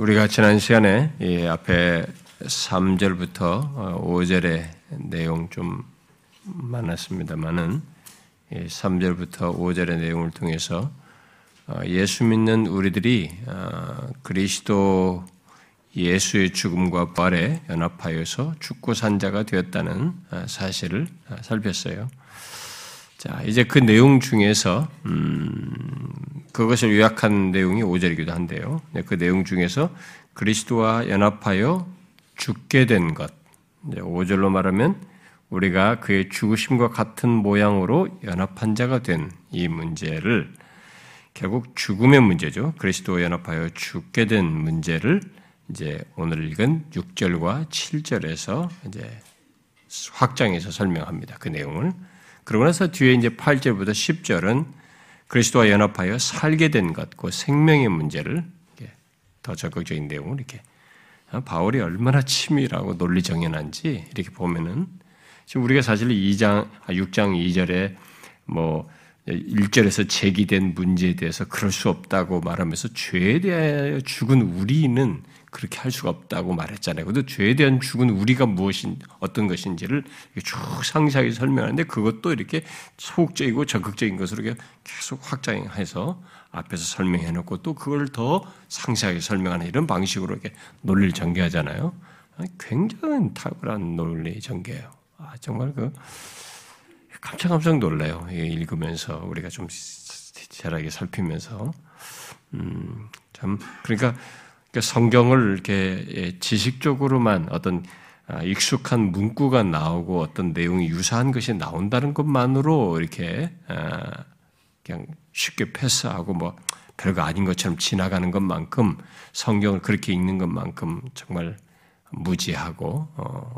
우리가 지난 시간에 이 앞에 3절부터 5절의 내용 좀 많았습니다만은 3절부터 5절의 내용을 통해서 어, 예수 믿는 우리들이 어, 그리스도 예수의 죽음과 부활에 연합하여서 죽고 산 자가 되었다는 어, 사실을 살폈어요. 자, 이제 그 내용 중에서 음, 그것을 요약한 내용이 5절이기도 한데요. 네, 그 내용 중에서 그리스도와 연합하여 죽게 된 것. 5절로 말하면 우리가 그의 죽으심과 같은 모양으로 연합한 자가 된 이 문제를 결국 죽음의 문제죠. 그리스도와 연합하여 죽게 된 문제를 이제 오늘 읽은 6절과 7절에서 이제 확장해서 설명합니다. 그 내용을. 그러고 나서 뒤에 이제 8절부터 10절은 그리스도와 연합하여 살게 된 것, 그 생명의 문제를 더 적극적인 내용을 이렇게 어, 바울이 얼마나 치밀하고 논리 정연한지 이렇게 보면은 지금 우리가 사실 2장, 6장 아, 2절에 뭐 1절에서 제기된 문제에 대해서 그럴 수 없다고 말하면서 죄에 대하여 죽은 우리는 그렇게 할 수가 없다고 말했잖아요. 그래도 죄에 대한 죽은 우리가 무엇인 어떤 것인지를 쭉 상세하게 설명하는데 그것도 이렇게 소극적이고 적극적인 것으로 계속 확장해서 앞에서 설명해 놓고 또 그걸 더 상세하게 설명하는 이런 방식으로 이렇게 논리를 전개하잖아요. 굉장히 탁월한 논리 전개예요. 아, 정말 그 깜짝깜짝 놀라요. 읽으면서 우리가 좀 자세하게 살피면서 음, 참 그러니까 그러니까 성경을 이렇게 예, 지식적으로만 어떤 아, 익숙한 문구가 나오고 어떤 내용이 유사한 것이 나온다는 것만으로 이렇게 아, 그냥 쉽게 패스하고 뭐 별거 아닌 것처럼 지나가는 것만큼 성경을 그렇게 읽는 것만큼 정말 무지하고 어,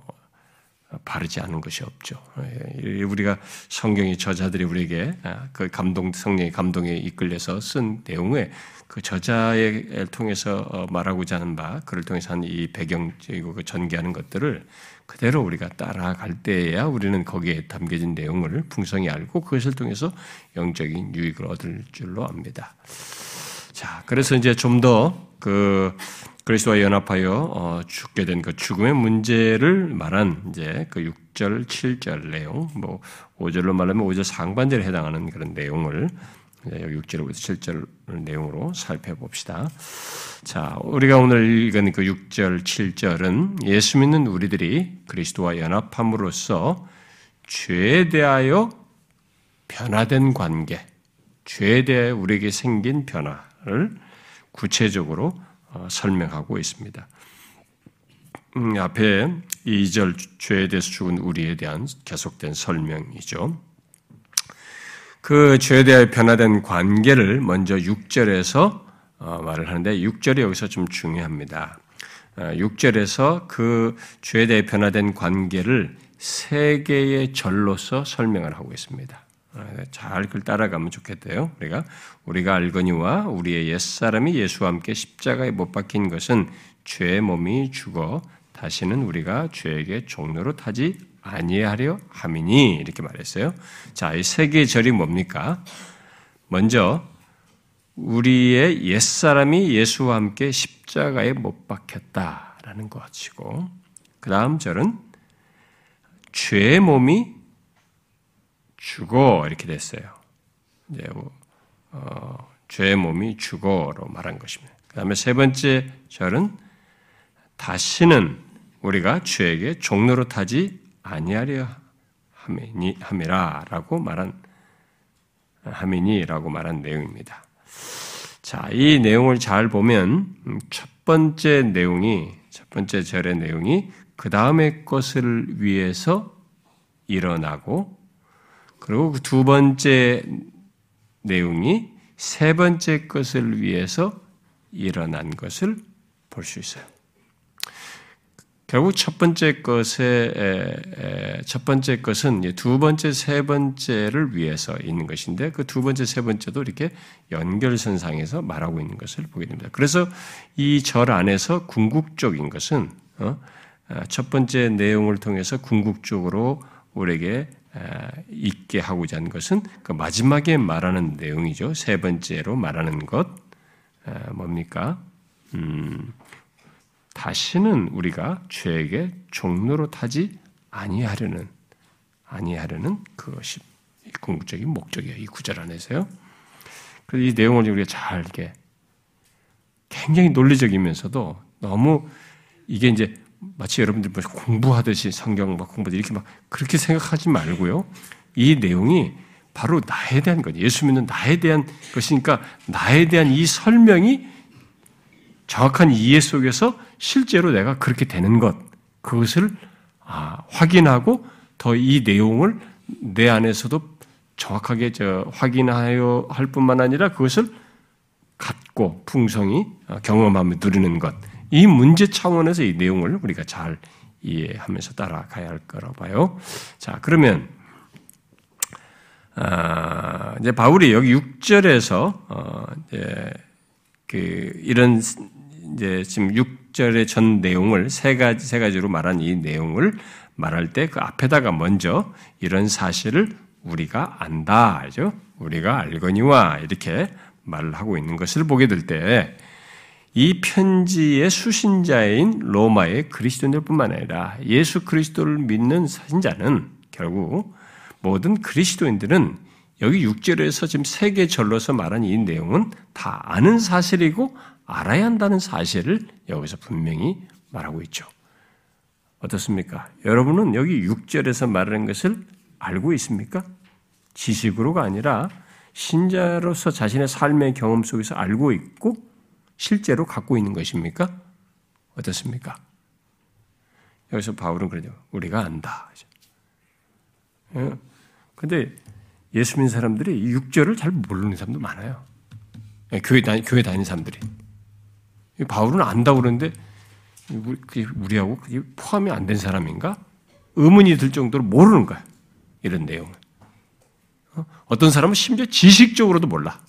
바르지 않은 것이 없죠. 예, 우리가 성경의 저자들이 우리에게 아, 그 감동 성령의 감동에 이끌려서 쓴 내용에 그 저자를 통해서 어, 말하고자 하는 바, 그를 통해서 한 이 배경적이고 그 전개하는 것들을 그대로 우리가 따라갈 때에야 우리는 거기에 담겨진 내용을 풍성히 알고 그것을 통해서 영적인 유익을 얻을 줄로 압니다. 자, 그래서 이제 좀 더 그 그리스도와 연합하여 어, 죽게 된 그 죽음의 문제를 말한 이제 그 6절, 7절 내용, 뭐 5절로 말하면 5절 상반절에 해당하는 그런 내용을 6절부터 7절 내용으로 살펴봅시다. 자, 우리가 오늘 읽은 그 6절, 7절은 예수 믿는 우리들이 그리스도와 연합함으로써 죄에 대하여 변화된 관계, 죄에 대해 우리에게 생긴 변화를 구체적으로 어, 설명하고 있습니다. 음, 앞에 2절 죄에 대해서 죽은 우리에 대한 계속된 설명이죠. 그 죄에 대하여 변화된 관계를 먼저 6절에서 어, 말을 하는데 6절이 여기서 좀 중요합니다. 6절에서 어, 그 죄에 대해 변화된 관계를 세 개의 절로서 설명을 하고 있습니다. 어, 잘 그걸 따라가면 좋겠대요. 우리가 우리가 알거니와 우리의 옛 사람이 예수와 함께 십자가에 못 박힌 것은 죄의 몸이 죽어 다시는 우리가 죄에게 종로로 타지 아니하려 함이니 이렇게 말했어요. 자, 이 세 개의 절이 뭡니까? 먼저 우리의 옛 사람이 예수와 함께 십자가에 못 박혔다라는 것이고, 그 다음 절은 죄의 몸이 죽어 이렇게 됐어요. 이제 어, 죄의 몸이 죽어로 말한 것입니다. 그 다음에 세 번째 절은 다시는 우리가 죄에게 종로로 타지 아니하려 함이라라고 말한 함이니라고 말한 내용입니다. 자, 이 내용을 잘 보면 음, 첫 번째 내용이 첫 번째 절의 내용이 그 다음의 것을 위해서 일어나고 그리고 그두 번째 내용이 세 번째 것을 위해서 일어난 것을 볼 수 있어요. 결국 첫 번째 것의 첫 번째 것은 두 번째, 세 번째를 위해서 있는 것인데 그 두 번째, 세 번째도 이렇게 연결선상에서 말하고 있는 것을 보게 됩니다. 그래서 이 절 안에서 궁극적인 것은 어, 아, 첫 번째 내용을 통해서 궁극적으로 우리에게 있게 하고자 하는 것은 그 마지막에 말하는 내용이죠. 세 번째로 말하는 것 뭡니까? 음, 다시는 우리가 죄에게 종로로 타지 아니하려는 아니하려는 그것이 궁극적인 목적이에요. 이 구절 안에서요. 그래서 이 내용을 우리가 잘 이렇게 굉장히 논리적이면서도 너무 이게 이제 마치 여러분들 뭐 공부하듯이 성경 막 공부하듯이 이렇게 막 그렇게 생각하지 말고요. 이 내용이 바로 나에 대한 것, 예수 믿는 나에 대한 것이니까 나에 대한 이 설명이 정확한 이해 속에서 실제로 내가 그렇게 되는 것, 그것을 아, 확인하고 더 이 내용을 내 안에서도 정확하게 저 확인하여 할 뿐만 아니라 그것을 갖고 풍성히 경험하며 누리는 것. 이 문제 차원에서 이 내용을 우리가 잘 이해하면서 따라가야 할 거라고 봐요. 자, 그러면 아, 이제 바울이 여기 6절에서 어, 이제 그 이런 이제 지금 6절의 전 내용을 세 가지 세 가지로 말한 이 내용을 말할 때 그 앞에다가 먼저 이런 사실을 우리가 안다, 죠? 우리가 알거니와 이렇게 말을 하고 있는 것을 보게 될 때 이 편지의 수신자인 로마의 그리스도인들뿐만 아니라 예수 그리스도를 믿는 신자는 결국 모든 그리스도인들은 여기 6절에서 지금 세개 절로서 말한 이 내용은 다 아는 사실이고 알아야 한다는 사실을 여기서 분명히 말하고 있죠. 어떻습니까? 여러분은 여기 6절에서 말하는 것을 알고 있습니까? 지식으로가 아니라 신자로서 자신의 삶의 경험 속에서 알고 있고 실제로 갖고 있는 것입니까? 어떻습니까? 여기서 바울은 그러죠. 우리가 안다. 예? 근데 예수 믿는 사람들이 6절을 잘 모르는 사람도 많아요. 예, 교회 다니는 사람들이. 바울은 안다고 그러는데 우리하고 그게 포함이 안 된 사람인가? 의문이 들 정도로 모르는 거야. 이런 내용을. 어? 어떤 사람은 심지어 지식적으로도 몰라.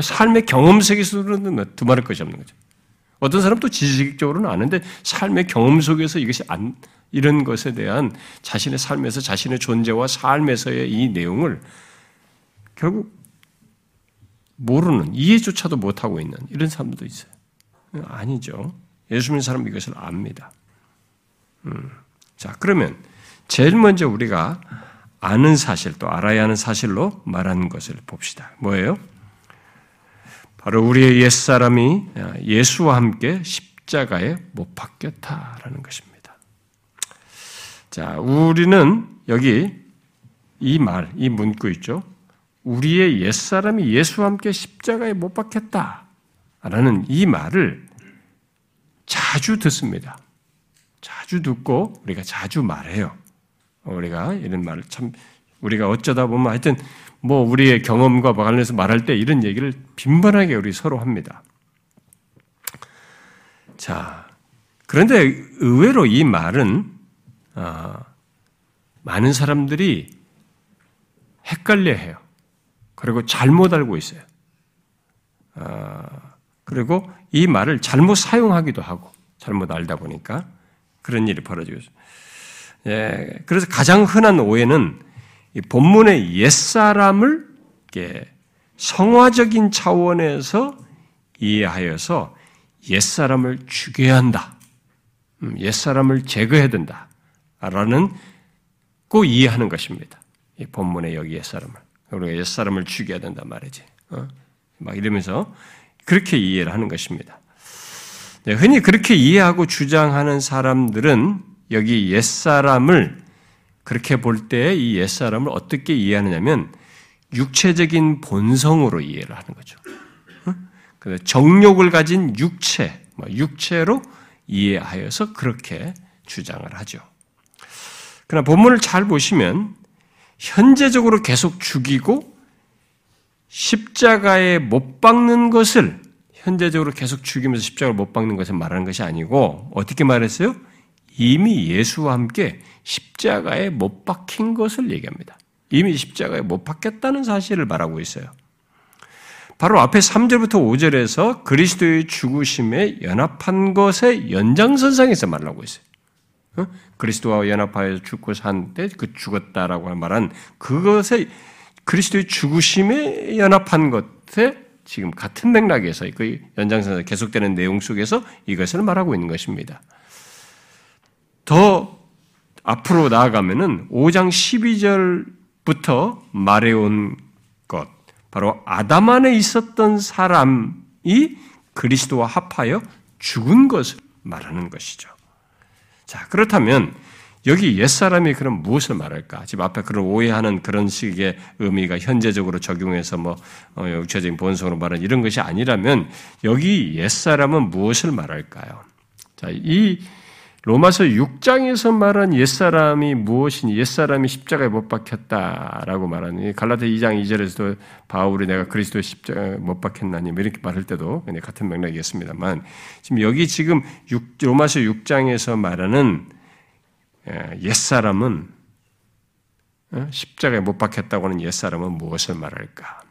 삶의 경험 세계에서는 두말할 것이 없는 거죠. 어떤 사람은 또 지식적으로는 아는데 삶의 경험 속에서 이것이 안, 이런 것에 대한 자신의 삶에서 자신의 존재와 삶에서의 이 내용을 결국 모르는, 이해조차도 못하고 있는 이런 사람들도 있어요. 아니죠. 예수 믿는 사람은 이것을 압니다. 음. 자, 그러면 제일 먼저 우리가 아는 사실, 또 알아야 하는 사실로 말하는 것을 봅시다. 뭐예요? 바로 우리의 옛사람이 예수와 함께 십자가에 못 박혔다라는 것입니다. 자, 우리는 여기 이 말, 이 문구 있죠? 우리의 옛사람이 예수와 함께 십자가에 못 박혔다 라는 이 말을 자주 듣습니다. 자주 듣고 우리가 자주 말해요. 우리가 이런 말을 참 우리가 어쩌다 보면 하여튼 뭐 우리의 경험과 관련해서 말할 때 이런 얘기를 빈번하게 우리 서로 합니다. 자, 그런데 의외로 이 말은 어, 많은 사람들이 헷갈려해요. 그리고 잘못 알고 있어요. 어, 그리고 이 말을 잘못 사용하기도 하고 잘못 알다 보니까 그런 일이 벌어지고 있어요. 예, 그래서 가장 흔한 오해는 본문의 옛사람을 성화적인 차원에서 이해하여서 옛사람을 죽여야 한다. 음, 옛사람을 제거해야 된다. 라는 꼭 이해하는 것입니다. 이 본문의 여기 옛사람을. 우리가 옛사람을 죽여야 된다 말이지. 어? 막 이러면서 그렇게 이해를 하는 것입니다. 네, 흔히 그렇게 이해하고 주장하는 사람들은 여기 옛사람을 그렇게 볼 때 이 옛사람을 어떻게 이해하느냐면 육체적인 본성으로 이해를 하는 거죠. 정욕을 가진 육체, 뭐 육체로 이해하여서 그렇게 주장을 하죠. 그러나 본문을 잘 보시면 현재적으로 계속 죽이고 십자가에 못 박는 것을 현재적으로 계속 죽이면서 십자가를 못 박는 것을 말하는 것이 아니고 어떻게 말했어요? 이미 예수와 함께 십자가에 못 박힌 것을 얘기합니다. 이미 십자가에 못 박혔다는 사실을 말하고 있어요. 바로 앞에 3절부터 5절에서 그리스도의 죽으심에 연합한 것의 연장선상에서 말하고 있어요. 어? 그리스도와 연합하여 죽고 산때그 죽었다라고 말한 그것의 그리스도의 죽으심에 연합한 것에 지금 같은 맥락에서 그 연장선에서 계속되는 내용 속에서 이것을 말하고 있는 것입니다. 더 앞으로 나아가면은 5장 12절부터 말해온 것, 바로 아담 안에 있었던 사람이 그리스도와 합하여 죽은 것을 말하는 것이죠. 자, 그렇다면 여기 옛사람이 그럼 무엇을 말할까? 지금 앞에 그런 오해하는 그런 식의 의미가 현재적으로 적용해서 뭐, 어, 육체적인 본성으로 말하는 이런 것이 아니라면 여기 옛사람은 무엇을 말할까요? 자, 이 로마서 6장에서 말한 옛사람이 무엇이니 옛사람이 십자가에 못 박혔다라고 말하는 갈라데 2장 2절에서도 바울이 내가 그리스도의 십자가에 못 박혔나니 뭐 이렇게 말할 때도 같은 맥락이겠습니다만 지금 여기 지금 로마서 6장에서 말하는 예, 옛사람은 어, 십자가에 못 박혔다고 하는 옛사람은 무엇을 말할까?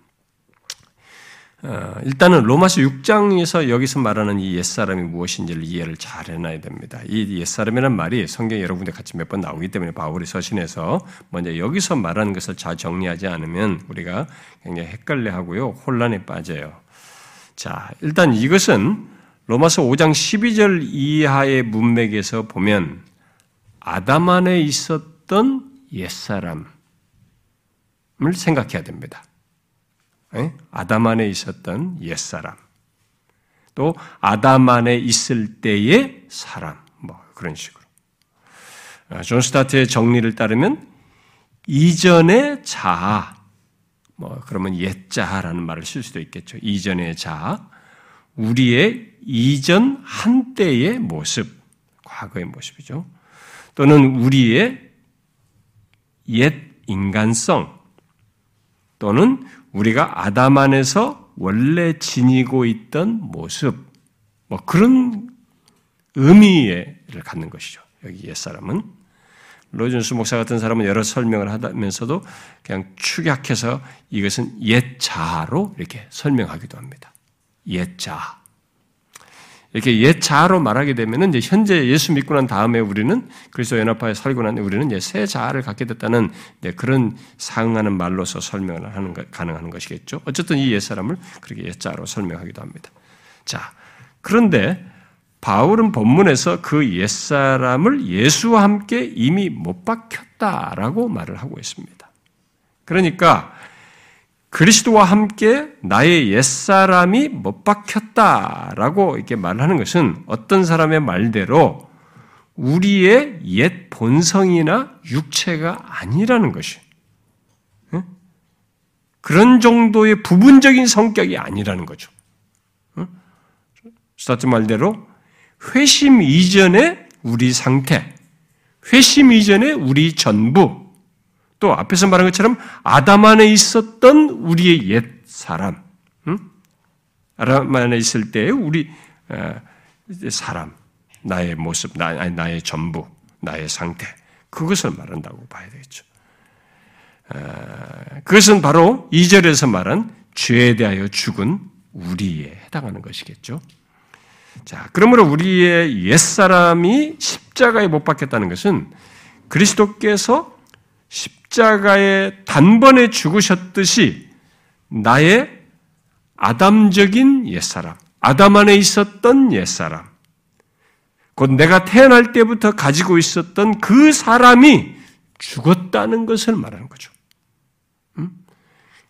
어, 일단은 로마서 6장에서 여기서 말하는 이 옛사람이 무엇인지를 이해를 잘 해놔야 됩니다. 이 옛사람이라는 말이 성경 여러 군데 같이 몇 번 나오기 때문에 바울이 서신해서 먼저 여기서 말하는 것을 잘 정리하지 않으면 우리가 굉장히 헷갈려하고요. 혼란에 빠져요. 자, 일단 이것은 로마서 5장 12절 이하의 문맥에서 보면 아담 안에 있었던 옛사람을 생각해야 됩니다. 아담 안에 있었던 옛사람. 또 아담 안에 있을 때의 사람. 뭐 그런 식으로. 아, 존 스토트의 정리를 따르면 이전의 자아. 뭐 그러면 옛 자아라는 말을 쓸 수도 있겠죠. 이전의 자아. 우리의 이전 한때의 모습. 과거의 모습이죠. 또는 우리의 옛 인간성 또는 우리가 아담 안에서 원래 지니고 있던 모습 뭐 그런 의미를 갖는 것이죠. 여기 옛 사람은 로준수 목사 같은 사람은 여러 설명을 하면서도 그냥 축약해서 이것은 옛자로 이렇게 설명하기도 합니다. 옛 자. 이렇게 옛 자아로 말하게 되면은 이제 현재 예수 믿고 난 다음에 우리는 그리스도 연합하에 살고 난 우리는 이제 새 자아를 갖게 됐다는 그런 상응하는 말로서 설명을 하는 것, 가능한 것이겠죠. 어쨌든 이 옛 사람을 그렇게 옛 자아로 설명하기도 합니다. 자, 그런데 바울은 본문에서 그 옛 사람을 예수와 함께 이미 못 박혔다라고 말을 하고 있습니다. 그러니까 그리스도와 함께 나의 옛사람이 못 박혔다라고 이렇게 말하는 것은 어떤 사람의 말대로 우리의 옛 본성이나 육체가 아니라는 것이. 그런 정도의 부분적인 성격이 아니라는 거죠. 스타트 말대로 회심 이전의 우리 상태, 회심 이전의 우리 전부, 또 앞에서 말한 것처럼 아담 안에 있었던 우리의 옛 사람, 응? 아담 안에 있을 때 우리 사람, 나의 모습, 나, 나의 전부, 나의 상태, 그것을 말한다고 봐야 되겠죠. 그것은 바로 2절에서 말한 죄에 대하여 죽은 우리에 해당하는 것이겠죠. 자, 그러므로 우리의 옛사람이 십자가에 못 박혔다는 것은 그리스도께서 십 자가에 단번에 죽으셨듯이 나의 아담적인 옛사람, 아담 안에 있었던 옛사람, 곧 내가 태어날 때부터 가지고 있었던 그 사람이 죽었다는 것을 말하는 거죠.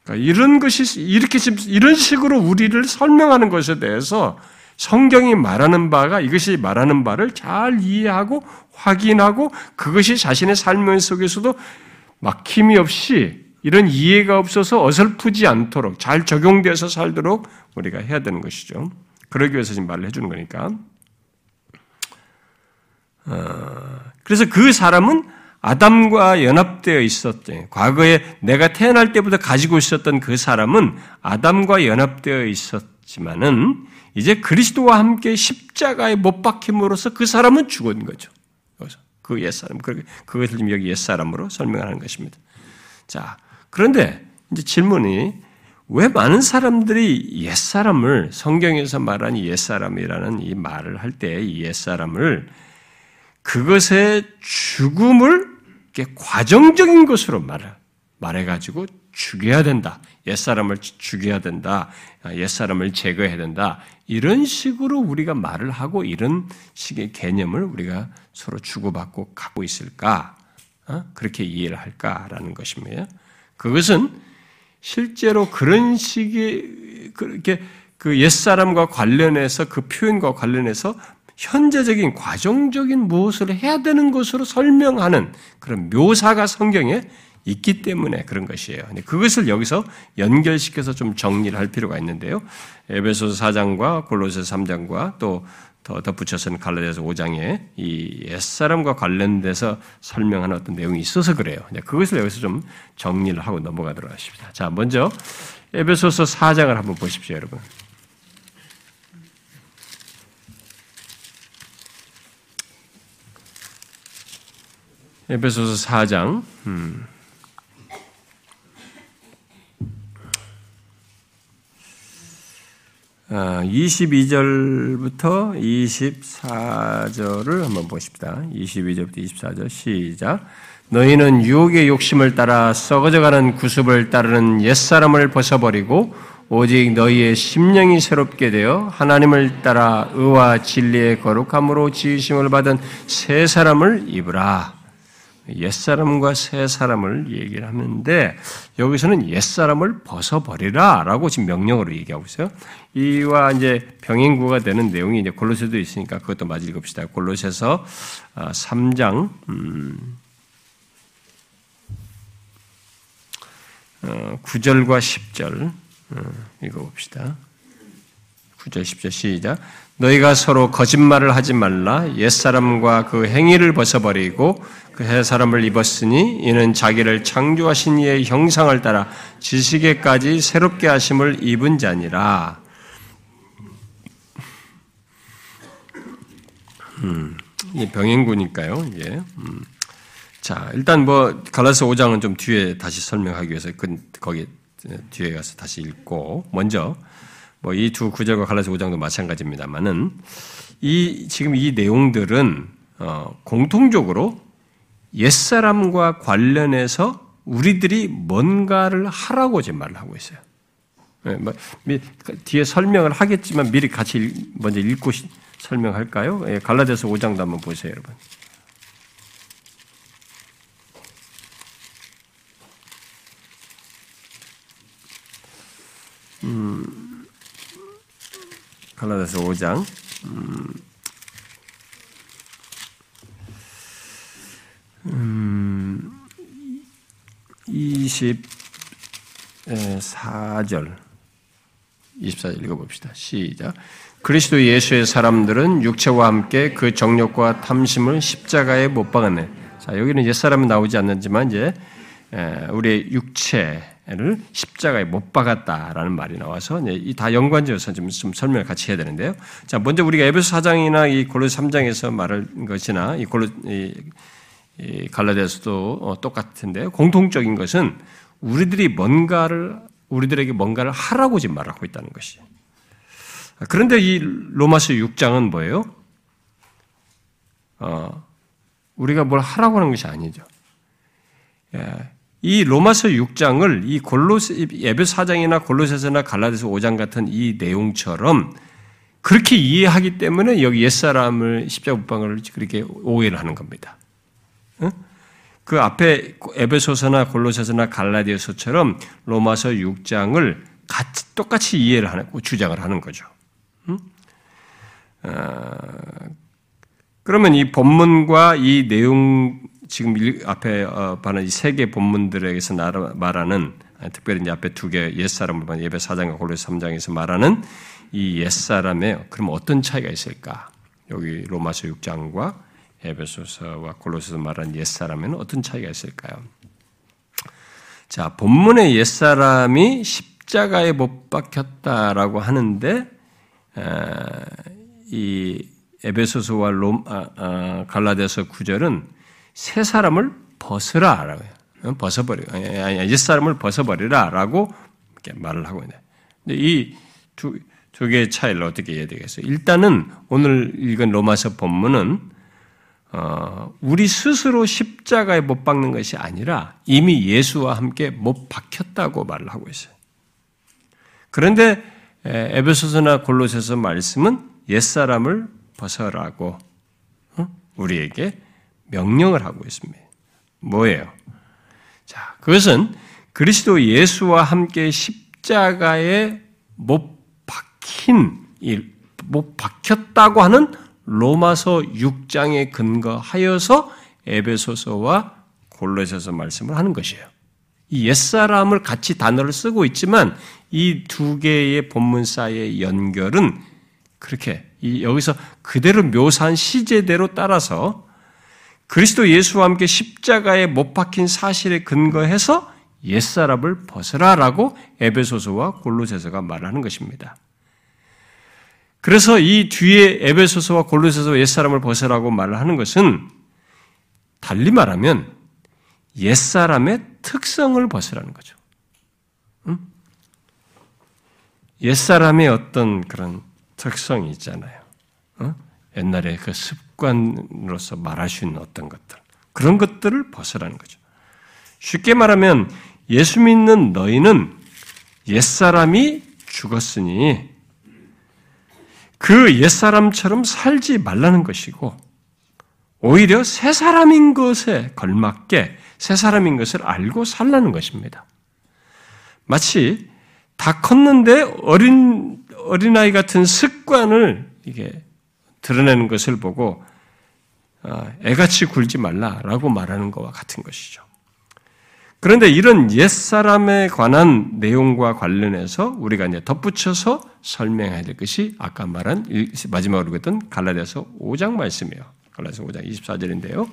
그러니까 이런 것이 이렇게 이런 식으로 우리를 설명하는 것에 대해서 성경이 말하는 바가 이것이 말하는 바를 잘 이해하고 확인하고 그것이 자신의 삶 속에서도 막힘이 없이 이런 이해가 없어서 어설프지 않도록 잘 적용돼서 살도록 우리가 해야 되는 것이죠. 그러기 위해서 지금 말을 해주는 거니까. 어, 그래서 그 사람은 아담과 연합되어 있었대. 과거에 내가 태어날 때부터 가지고 있었던 그 사람은 아담과 연합되어 있었지만은 이제 그리스도와 함께 십자가에 못 박힘으로써 그 사람은 죽은 거죠. 그 옛사람, 그것을 지금 여기 옛사람으로 설명하는 것입니다. 자, 그런데 이제 질문이 왜 많은 사람들이 옛사람을 성경에서 말하는 옛사람이라는 이 말을 할 때 이 옛사람을 그것의 죽음을 과정적인 것으로 말해, 말해가지고 죽여야 된다. 옛사람을 죽여야 된다. 옛사람을 제거해야 된다. 이런 식으로 우리가 말을 하고 이런 식의 개념을 우리가 서로 주고받고 갖고 있을까? 어? 그렇게 이해를 할까라는 것입니다. 그것은 실제로 그런 식의 그렇게 그 옛사람과 관련해서 그 표현과 관련해서 현재적인 과정적인 무엇을 해야 되는 것으로 설명하는 그런 묘사가 성경에 있기 때문에 그런 것이에요. 그것을 여기서 연결시켜서 좀 정리를 할 필요가 있는데요. 에베소서 4장과 골로새 3장과 또 더 덧붙여서는 갈라디아서 5장에 이 옛사람과 관련돼서 설명하는 어떤 내용이 있어서 그래요. 그것을 여기서 좀 정리를 하고 넘어가도록 하십니다. 자, 먼저 에베소서 4장을 한번 보십시오, 여러분. 에베소서 4장 음. 22절부터 어, 24절을 한번 보십시다. 22절부터 24절 시작. 너희는 유혹의 욕심을 따라 썩어져가는 구습을 따르는 옛사람을 벗어버리고 오직 너희의 심령이 새롭게 되어 하나님을 따라 의와 진리의 거룩함으로 지으심을 받은 새 사람을 입으라. 옛사람과 새사람을 얘기를 하는데 여기서는 옛사람을 벗어버리라 라고 지금 명령으로 얘기하고 있어요. 이와 이제 병행구가 되는 내용이 이제 골로새도 있으니까 그것도 마저 읽읍시다. 골로새서 3장 아, 음 9절과 어, 10절 어, 읽어봅시다. 9절 10절 시작. 너희가 서로 거짓말을 하지 말라. 옛사람과 그 행위를 벗어버리고 그새 사람을 입었으니 이는 자기를 창조하신 이의 형상을 따라 지식에까지 새롭게 하심을 입은 자니라. 음, 이 병행구니까요. 이게. 음. 자, 일단 뭐 갈라서 5장은 좀 뒤에 다시 설명하기 위해서 그 거기 뒤에 가서 다시 읽고 먼저 뭐 이 두 구절과 갈라서 5장도 마찬가지입니다만은 이 지금 이 내용들은 어, 공통적으로 옛사람과 관련해서 우리들이 뭔가를 하라고 지금 말을 하고 있어요. 네, 뭐, 뒤에 설명을 하겠지만 미리 같이 먼저 읽고 설명할까요? 예, 갈라디아서 5장도 한번 보세요, 여러분. 갈라디아서 5장 음, 음, 24절 24절 읽어봅시다. 시작. 그리스도 예수의 사람들은 육체와 함께 그 정욕과 탐심을 십자가에 못 박았네. 자, 여기는 옛사람은 나오지 않는지만 이제 우리의 육체 를 십자가에 못 박았다라는 말이 나와서 이 다 연관지어서 좀, 좀 설명을 같이 해야 되는데요. 자, 먼저 우리가 에베소 4장이나 이 골로 3장에서 말할 것이나 이 골로 이 갈라디아서도 어, 똑같은데 공통적인 것은 우리들이 뭔가를 우리들에게 뭔가를 하라고 지금 말하고 있다는 것이. 그런데 이 로마서 6장은 뭐예요? 어, 우리가 뭘 하라고 하는 것이 아니죠. 예, 이 로마서 6장을 이 골로스 에베소 4장이나 골로새서나 갈라디아서 5장 같은 이 내용처럼 그렇게 이해하기 때문에 여기 옛사람을 십자가 못방을 그렇게 오해를 하는 겁니다. 그 앞에 에베소서나 골로새서나 갈라디아서처럼 로마서 6장을 같이 똑같이 이해를 하는 주장을 하는 거죠. 어, 그러면 이 본문과 이 내용 지금 앞에 어, 반은 이세 개 본문들에게서 말하는 특별히 이제 앞에 두 개 옛사람을 본 예배 4장과 골로새 3장에서 말하는 이 옛사람에 그럼 어떤 차이가 있을까? 여기 로마서 6장과 에베소서와 골로새서 말한 옛사람에는 어떤 차이가 있을까요? 자, 본문의 옛사람이 십자가에 못 박혔다라고 하는데 이 에베소서와 롬, 아, 아, 갈라디아서 구절은 새 사람을 벗으라라고 해요. 벗어버려. 아니, 아니, 옛 사람을 벗어버리라라고 이렇게 말을 하고 있네. 이두 두 개의 차이를 어떻게 이해되겠어요? 일단은 오늘 읽은 로마서 본문은 어, 우리 스스로 십자가에 못 박는 것이 아니라 이미 예수와 함께 못 박혔다고 말을 하고 있어요. 그런데 에베소서나 골로새서 말씀은 옛사람을 벗어라고 어? 우리에게 명령을 하고 있습니다. 뭐예요? 자, 그것은 그리스도 예수와 함께 십자가에 못 박힌, 못 박혔다고 하는 로마서 6장에 근거하여서 에베소서와 골로새서 말씀을 하는 것이에요. 이 옛사람을 같이 단어를 쓰고 있지만 이 두 개의 본문사의 연결은 그렇게 여기서 그대로 묘사한 시제대로 따라서 그리스도 예수와 함께 십자가에 못 박힌 사실에 근거해서 옛사람을 벗으라라고 에베소서와 골로새서가 말하는 것입니다. 그래서 이 뒤에 에베소서와 골로새서 옛사람을 벗으라고 말을 하는 것은 달리 말하면 옛사람의 특성을 벗으라는 거죠. 응? 옛사람의 어떤 그런 특성이 있잖아요. 어? 옛날에 그 습 관으로서 말할 수 있는 어떤 것들. 그런 것들을 벗으라는 거죠. 쉽게 말하면 예수 믿는 너희는 옛사람이 죽었으니 그 옛사람처럼 살지 말라는 것이고 오히려 새 사람인 것에 걸맞게 새 사람인 것을 알고 살라는 것입니다. 마치 다 컸는데 어린 어린아이 같은 습관을 이게 드러내는 것을 보고 어, 애같이 굴지 말라라고 말하는 것과 같은 것이죠. 그런데 이런 옛사람에 관한 내용과 관련해서 우리가 이제 덧붙여서 설명해야 될 것이 아까 말한 마지막으로 했던 갈라디아서 5장 말씀이에요. 갈라디아서 5장 24절인데요.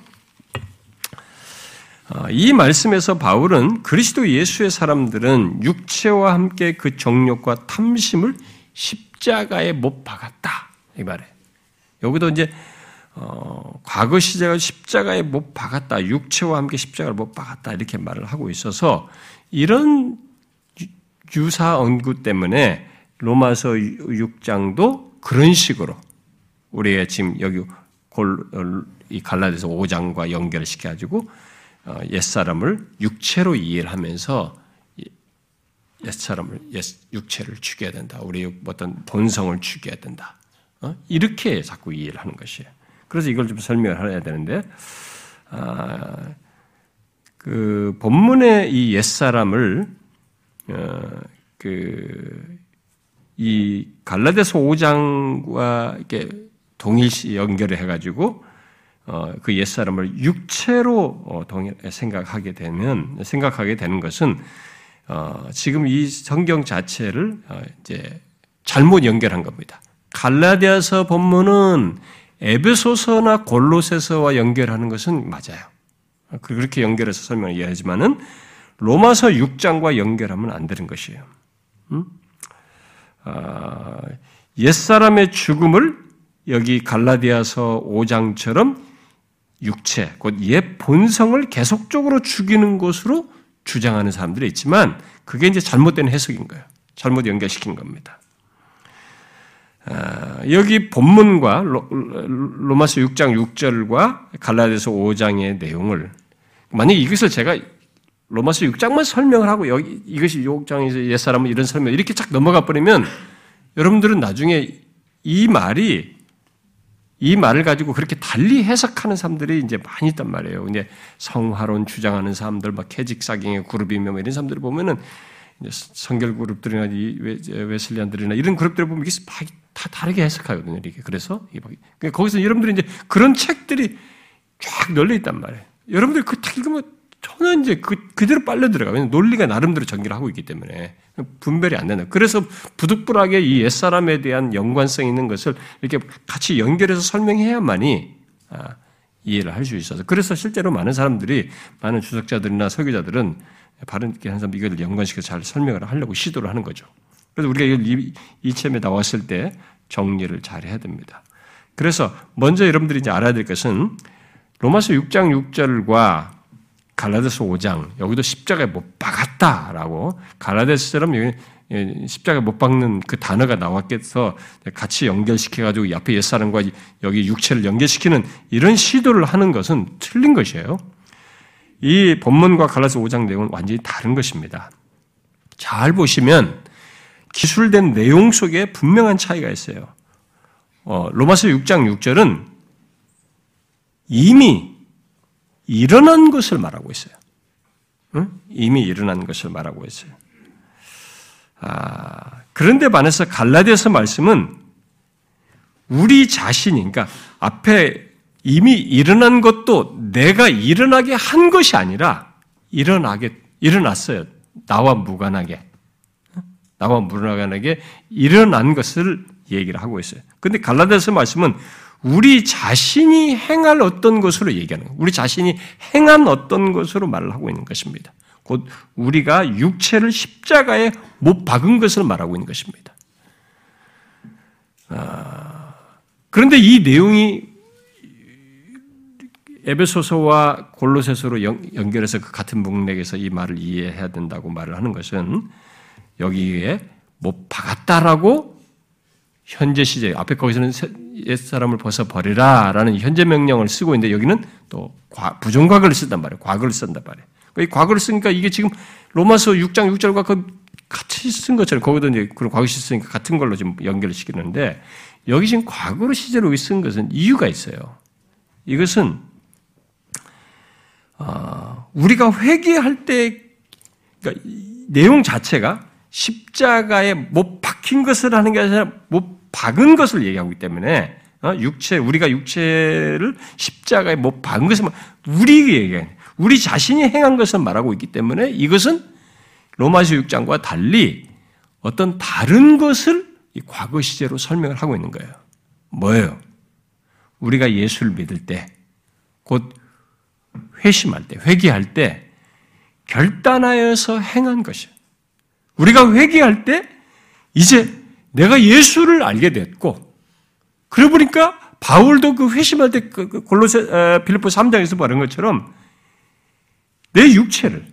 어, 이 말씀에서 바울은 그리스도 예수의 사람들은 육체와 함께 그 정욕과 탐심을 십자가에 못 박았다. 이 말에. 여기도 이제, 어, 과거 시제가 십자가에 못 박았다. 육체와 함께 십자가를 못 박았다. 이렇게 말을 하고 있어서 이런 유사 언구 때문에 로마서 6장도 그런 식으로 우리가 지금 여기 골, 이 갈라디아서 5장과 연결을 시켜가지고 어, 옛사람을 육체로 이해를 하면서 옛사람을, 옛 육체를 죽여야 된다. 우리 어떤 본성을 죽여야 된다. 어? 이렇게 자꾸 이해를 하는 것이에요. 그래서 이걸 좀 설명을 해야 되는데, 아, 그 본문의 이 옛사람을 어, 그이 갈라데서 5장과 이렇게 동일시 연결을 해가지고 어, 그 옛사람을 육체로 어, 동일 생각하게 되면 생각하게 되는 것은 어, 지금 이 성경 자체를 어, 이제 잘못 연결한 겁니다. 갈라디아서 본문은 에베소서나 골로새서와 연결하는 것은 맞아요. 그렇게 연결해서 설명을 이해하지만은 로마서 6장과 연결하면 안 되는 것이에요. 음? 아, 옛사람의 죽음을 여기 갈라디아서 5장처럼 육체, 곧 옛 본성을 계속적으로 죽이는 것으로 주장하는 사람들이 있지만 그게 이제 잘못된 해석인 거예요. 잘못 연결시킨 겁니다. 아, 여기 본문과 로, 마서 6장 6절과 갈라디아서 5장의 내용을 만약 이것을 제가 로마서 6장만 설명을 하고 여기 이것이 6장에서 옛사람은 이런 설명 이렇게 쫙 넘어가 버리면 여러분들은 나중에 이 말이 이 말을 가지고 그렇게 달리 해석하는 사람들이 이제 많이 있단 말이에요. 근데 성화론 주장하는 사람들, 막 캐직사경의 그룹이며 뭐 이런 사람들을 보면은 성결 그룹들이나 웨슬리안들이나 이런 그룹들을 보면 이게 다 다르게 해석하거든요. 이렇게 그래서 그러니까 거기서 여러분들이 이제 그런 책들이 쫙 널려 있단 말이에요. 여러분들이 그책 읽으면 전혀 이제 그, 그대로 빨려 들어가요. 논리가 나름대로 전개를 하고 있기 때문에. 분별이 안 된다. 그래서 부득불하게 이 옛사람에 대한 연관성 있는 것을 이렇게 같이 연결해서 설명해야만이 아, 이해를 할 수 있어서. 그래서 실제로 많은 사람들이, 많은 주석자들이나 설교자들은 바른 있게 한 사람 이걸 연관시켜서 잘 설명을 하려고 시도를 하는 거죠. 그래서 우리가 이걸 이체에 나왔을 때 정리를 잘 해야 됩니다. 그래서 먼저 여러분들이 이제 알아야 될 것은 로마서 6장 6절과 갈라데스 5장 여기도 십자가에 못 박았다라고 갈라데스처럼 예, 십자가 못 박는 그 단어가 나왔겠어 같이 연결시켜가지고 옆에 옛사람과 여기 육체를 연결시키는 이런 시도를 하는 것은 틀린 것이에요. 이 본문과 갈라서 5장 내용은 완전히 다른 것입니다. 잘 보시면 기술된 내용 속에 분명한 차이가 있어요. 어, 로마서 6장 6절은 이미 일어난 것을 말하고 있어요. 응? 이미 일어난 것을 말하고 있어요. 아, 그런데 반해서 갈라디아서 말씀은 우리 자신이, 그러니까 앞에 이미 일어난 것도 내가 일어나게 한 것이 아니라 일어나게, 일어났어요. 나와 무관하게. 나와 무관하게 일어난 것을 얘기를 하고 있어요. 근데 갈라디아서 말씀은 우리 자신이 행할 어떤 것으로 얘기하는 거예요. 우리 자신이 행한 어떤 것으로 말을 하고 있는 것입니다. 곧 우리가 육체를 십자가에 못 박은 것을 말하고 있는 것입니다. 아, 그런데 이 내용이 에베소서와 골로새서로 연결해서 그 같은 문맥에서 이 말을 이해해야 된다고 말을 하는 것은 여기에 못 박았다라고 현재 시제 앞에 거기서는 옛 사람을 벗어 버리라라는 현재 명령을 쓰고 있는데 여기는 또 부정과거를 쓴단 말이에요. 과거를 쓴단 말이에요. 이 과거를 쓰니까 이게 지금 로마서 6장 6절과 그 같이 쓴 것처럼 거기도 이제 그런 과거 시 쓰니까 같은 걸로 좀 연결을 시키는데 여기 지금 과거로 시제로 쓴 것은 이유가 있어요. 이것은 어, 우리가 회개할 때 그러니까 내용 자체가 십자가에 못 박힌 것을 하는 게 아니라 못 박은 것을 얘기하고 있기 때문에 어, 육체 우리가 육체를 십자가에 못 박은 것을 우리 얘기해 우리 자신이 행한 것을 말하고 있기 때문에 이것은 로마서 6장과 달리 어떤 다른 것을 과거 시제로 설명을 하고 있는 거예요. 뭐예요? 우리가 예수를 믿을 때, 곧 회심할 때, 회개할 때, 결단하여서 행한 것이에요. 우리가 회개할 때, 이제 내가 예수를 알게 됐고, 그러고 보니까 바울도 그 회심할 때, 그, 그 골로새, 빌리포 3장에서 말한 것처럼, 내 육체를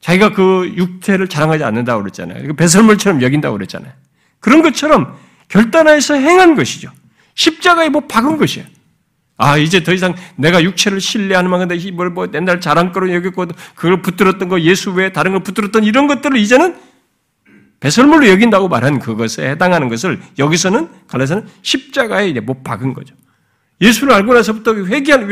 자기가 그 육체를 자랑하지 않는다고 그랬잖아요. 배설물처럼 여긴다고 그랬잖아요. 그런 것처럼 결단해서 행한 것이죠. 십자가에 뭐 박은 것이에요. 아, 이제 더 이상 내가 육체를 신뢰하는 만큼 뭘뭐 옛날 자랑거로 여겼고 그걸 붙들었던 거 예수 외에 다른 걸 붙들었던 이런 것들을 이제는 배설물로 여긴다고 말한 그것에 해당하는 것을 여기서는 갈라서는 십자가에 이제 못 박은 거죠. 예수를 알고 나서부터 회개한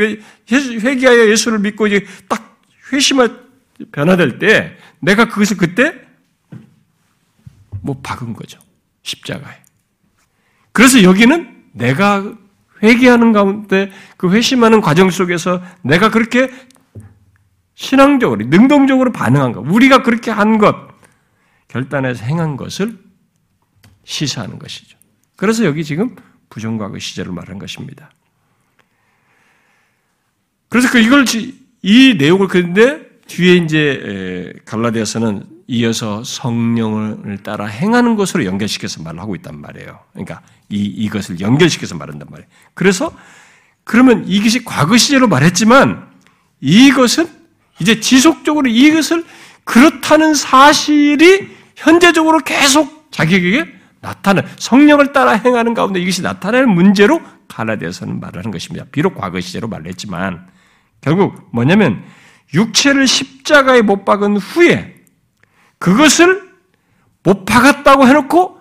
회개하여 예수를 믿고 이제 딱 회심을 변화될 때 내가 그것을 그때 뭐 박은 거죠. 십자가에. 그래서 여기는 내가 회개하는 가운데 그 회심하는 과정 속에서 내가 그렇게 신앙적으로, 능동적으로 반응한 것, 우리가 그렇게 한 것, 결단해서 행한 것을 시사하는 것이죠. 그래서 여기 지금 부정과거 시제를 말한 것입니다. 그래서 그 이걸 이 내용을 그런데 뒤에 이제 갈라디아서는 이어서 성령을 따라 행하는 것으로 연결시켜서 말을 하고 있단 말이에요. 그러니까 이 이것을 연결시켜서 말한단 말이에요. 그래서 그러면 이것이 과거 시제로 말했지만 이것은 이제 지속적으로 이것을 그렇다는 사실이 현재적으로 계속 자기에게 나타나 성령을 따라 행하는 가운데 이것이 나타나는 문제로 갈라디아서는 말하는 것입니다. 비록 과거 시제로 말했지만 결국 뭐냐면 육체를 십자가에 못 박은 후에 그것을 못 박았다고 해놓고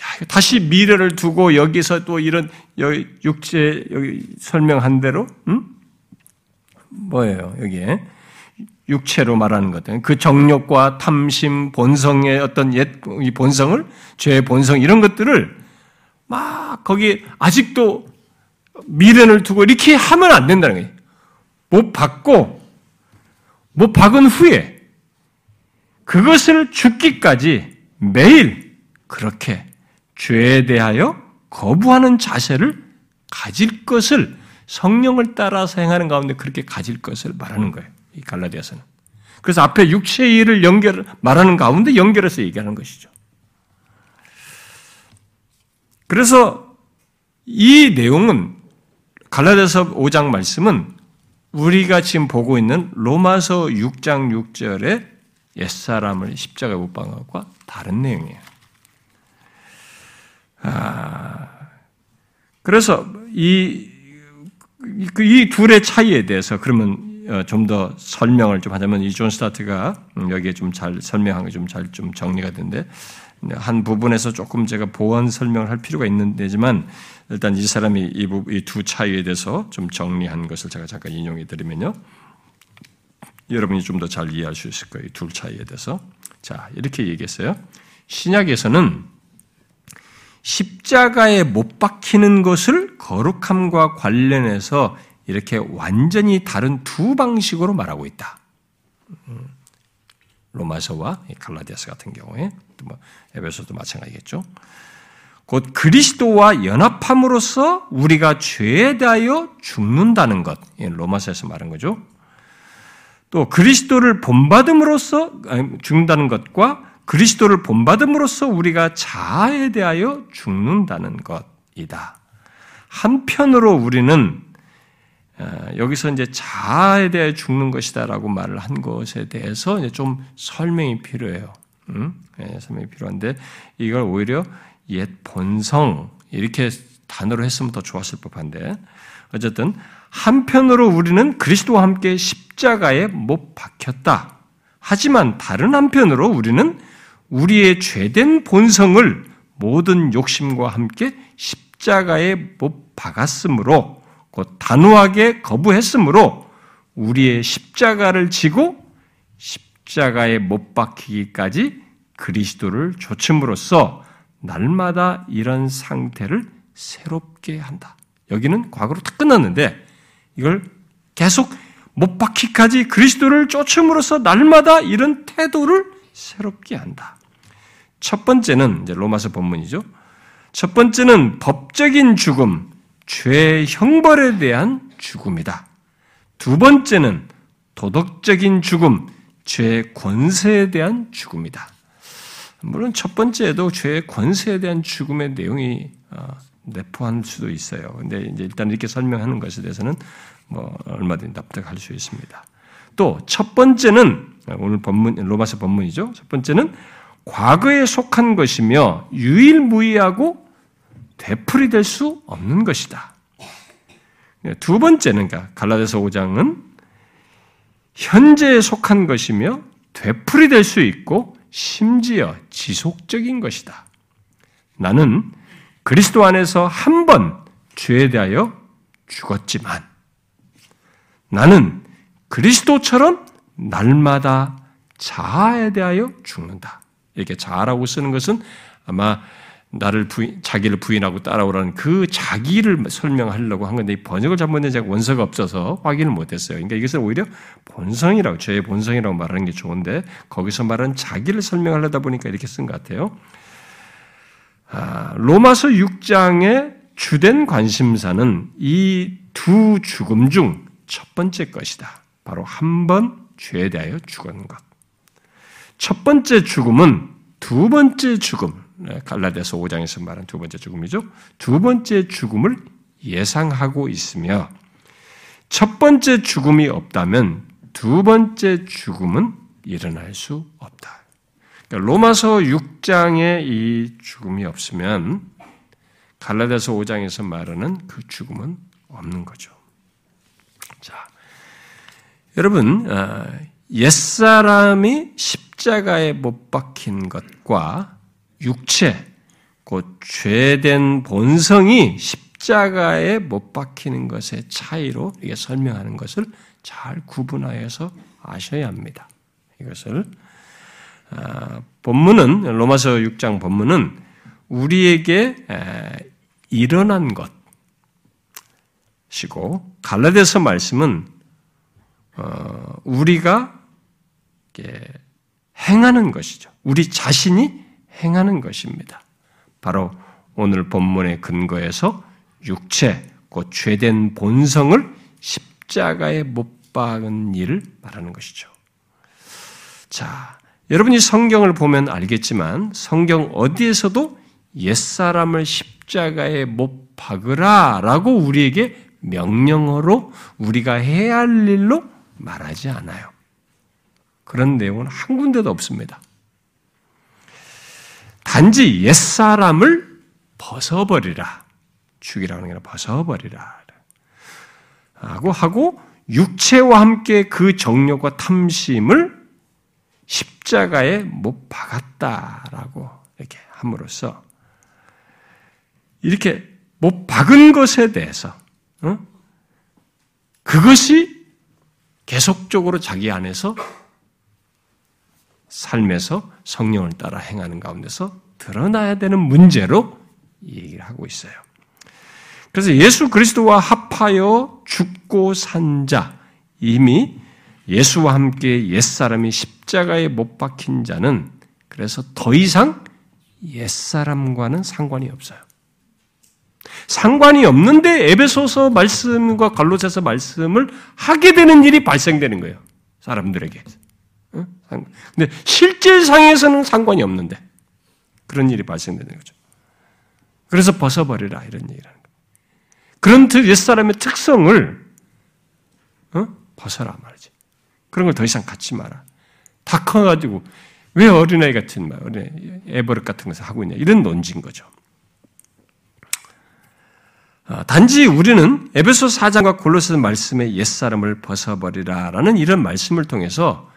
야, 다시 미래를 두고 여기서 또 이런 여기 육체 여기 설명한 대로 음? 뭐예요 여기에 육체로 말하는 것들 그 정욕과 탐심 본성의 어떤 옛 본성을 죄의 본성 이런 것들을 막 거기 아직도 미련을 두고 이렇게 하면 안 된다는 거예요. 못 받고 못 박은 후에 그것을 죽기까지 매일 그렇게 죄에 대하여 거부하는 자세를 가질 것을 성령을 따라서 행하는 가운데 그렇게 가질 것을 말하는 거예요. 이 갈라디아서는. 그래서 앞에 육체의 일을 연결 말하는 가운데 연결해서 얘기하는 것이죠. 그래서 이 내용은 갈라디아서 5장 말씀은 우리가 지금 보고 있는 로마서 6장 6절의 옛사람을 십자가에 못 박은 것과 다른 내용이에요. 아, 그래서 이, 이 둘의 차이에 대해서 그러면 어, 좀 더 설명을 좀 하자면 이존 스타트가 음, 여기에 좀 잘 설명한 게 좀잘좀 정리가 된데 한 부분에서 조금 제가 보완 설명을 할 필요가 있는데지만 일단 이 사람이 이 두 차이에 대해서 좀 정리한 것을 제가 잠깐 인용해 드리면요. 여러분이 좀 더 잘 이해할 수 있을 거예요. 둘 차이에 대해서. 자, 이렇게 얘기했어요. 신약에서는 십자가에 못 박히는 것을 거룩함과 관련해서 이렇게 완전히 다른 두 방식으로 말하고 있다. 음, 로마서와 갈라디아서 같은 경우에 뭐 에베소도 마찬가지겠죠. 곧 그리스도와 연합함으로써 우리가 죄에 대하여 죽는다는 것. 로마서에서 말한 거죠. 또 그리스도를 본받음으로써 죽는다는 것과 그리스도를 본받음으로써 우리가 자아에 대하여 죽는다는 것이다. 한편으로 우리는 어, 여기서 이제 자아에 대해 죽는 것이다라고 말을 한 것에 대해서 이제 좀 설명이 필요해요. 음? 네, 설명이 필요한데 이걸 오히려 옛 본성 이렇게 단어로 했으면 더 좋았을 법한데 어쨌든 한편으로 우리는 그리스도와 함께 십자가에 못 박혔다. 하지만 다른 한편으로 우리는 우리의 죄된 본성을 모든 욕심과 함께 십자가에 못 박았으므로 곧 단호하게 거부했으므로 우리의 십자가를 지고 십자가에 못 박히기까지 그리스도를 조침으로써 날마다 이런 상태를 새롭게 한다. 여기는 과거로 다 끝났는데 이걸 계속 못 박히까지 그리스도를 쫓음으로써 날마다 이런 태도를 새롭게 한다. 첫 번째는 이제 로마서 본문이죠. 첫 번째는 법적인 죽음, 죄의 형벌에 대한 죽음이다. 두 번째는 도덕적인 죽음, 죄의 권세에 대한 죽음이다. 물론 첫 번째에도 죄의 권세에 대한 죽음의 내용이 어, 내포할 수도 있어요. 근데 이제 일단 이렇게 설명하는 것에 대해서는 뭐 얼마든지 납득할 수 있습니다. 또 첫 번째는 오늘 본문 로마서 본문이죠. 첫 번째는 과거에 속한 것이며 유일무이하고 되풀이 될 수 없는 것이다. 두 번째는 그러니까 갈라디아서 5장은 현재에 속한 것이며 되풀이 될 수 있고 심지어 지속적인 것이다. 나는 그리스도 안에서 한 번 죄에 대하여 죽었지만 나는 그리스도처럼 날마다 자아에 대하여 죽는다. 이렇게 자아라고 쓰는 것은 아마 나를 부인, 자기를 부인하고 따라오라는 그 자기를 설명하려고 한 건데 번역을 잘못된 제가 원서가 없어서 확인을 못했어요. 그러니까 이것을 오히려 본성이라고 죄의 본성이라고 말하는 게 좋은데 거기서 말하는 자기를 설명하려다 보니까 이렇게 쓴 것 같아요. 아, 로마서 6장의 주된 관심사는 이 두 죽음 중 첫 번째 것이다. 바로 한 번 죄에 대하여 죽은 것. 첫 번째 죽음은 두 번째 죽음, 네, 갈라디아서 5장에서 말한 두 번째 죽음이죠. 두 번째 죽음을 예상하고 있으며 첫 번째 죽음이 없다면 두 번째 죽음은 일어날 수 없다. 그러니까 로마서 6장에 이 죽음이 없으면 갈라디아서 5장에서 말하는 그 죽음은 없는 거죠. 자, 여러분 아, 옛사람이 십자가에 못 박힌 것과 육체, 곧 죄된 본성이 십자가에 못 박히는 것의 차이로 이게 설명하는 것을 잘 구분하여서 아셔야 합니다. 이것을 아, 본문은 로마서 6장 본문은 우리에게 일어난 것이고 갈라디아서 말씀은 어, 우리가 행하는 것이죠. 우리 자신이 행하는 것입니다. 바로 오늘 본문의 근거에서 육체, 곧 죄된 본성을 십자가에 못 박은 일을 말하는 것이죠. 자, 여러분이 성경을 보면 알겠지만 성경 어디에서도 옛사람을 십자가에 못 박으라 라고 우리에게 명령어로 우리가 해야 할 일로 말하지 않아요. 그런 내용은 한 군데도 없습니다. 단지 옛사람을 벗어버리라. 죽이라는 게 아니라 벗어버리라. 하고 하고 육체와 함께 그 정욕과 탐심을 십자가에 못 박았다라고 이렇게 함으로써 이렇게 못 박은 것에 대해서 어? 그것이 계속적으로 자기 안에서 삶에서 성령을 따라 행하는 가운데서 드러나야 되는 문제로 얘기를 하고 있어요. 그래서 예수 그리스도와 합하여 죽고 산 자, 이미 예수와 함께 옛사람이 십자가에 못 박힌 자는 그래서 더 이상 옛사람과는 상관이 없어요. 상관이 없는데 에베소서 말씀과 갈로새서 말씀을 하게 되는 일이 발생되는 거예요. 사람들에게. 근데 실질상에서는 상관이 없는데 그런 일이 발생되는 거죠. 그래서 벗어버리라 이런 얘기를 하는 거예요. 그런 옛사람의 특성을 어? 벗어라 말이지. 그런 걸 더 이상 갖지 마라. 다 커가지고 왜 어린아이 같은 말, 어린아이, 애버릇 같은 것을 하고 있냐 이런 논지인 거죠. 아, 단지 우리는 에베소 4장과 골로새 말씀의 옛사람을 벗어버리라라는 이런 말씀을 통해서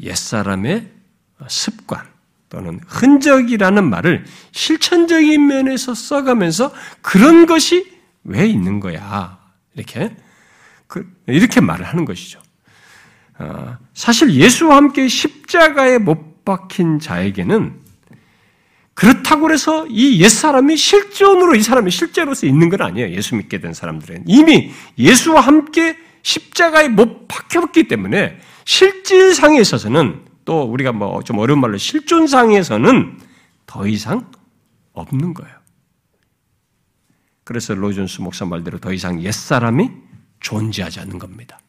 옛사람의 습관 또는 흔적이라는 말을 실천적인 면에서 써가면서 그런 것이 왜 있는 거야 이렇게 그, 이렇게 말을 하는 것이죠. 아, 사실 예수와 함께 십자가에 못 박힌 자에게는 그렇다고 해서 이 옛사람이 실존으로 이 사람이 실제로서 있는 건 아니에요. 예수 믿게 된 사람들은. 이미 예수와 함께 십자가에 못 박혔기 때문에 실질상에 있어서는 또 우리가 뭐 좀 어려운 말로 실존상에서는 더 이상 없는 거예요. 그래서 로존스 목사 말대로 더 이상 옛사람이 존재하지 않는 겁니다.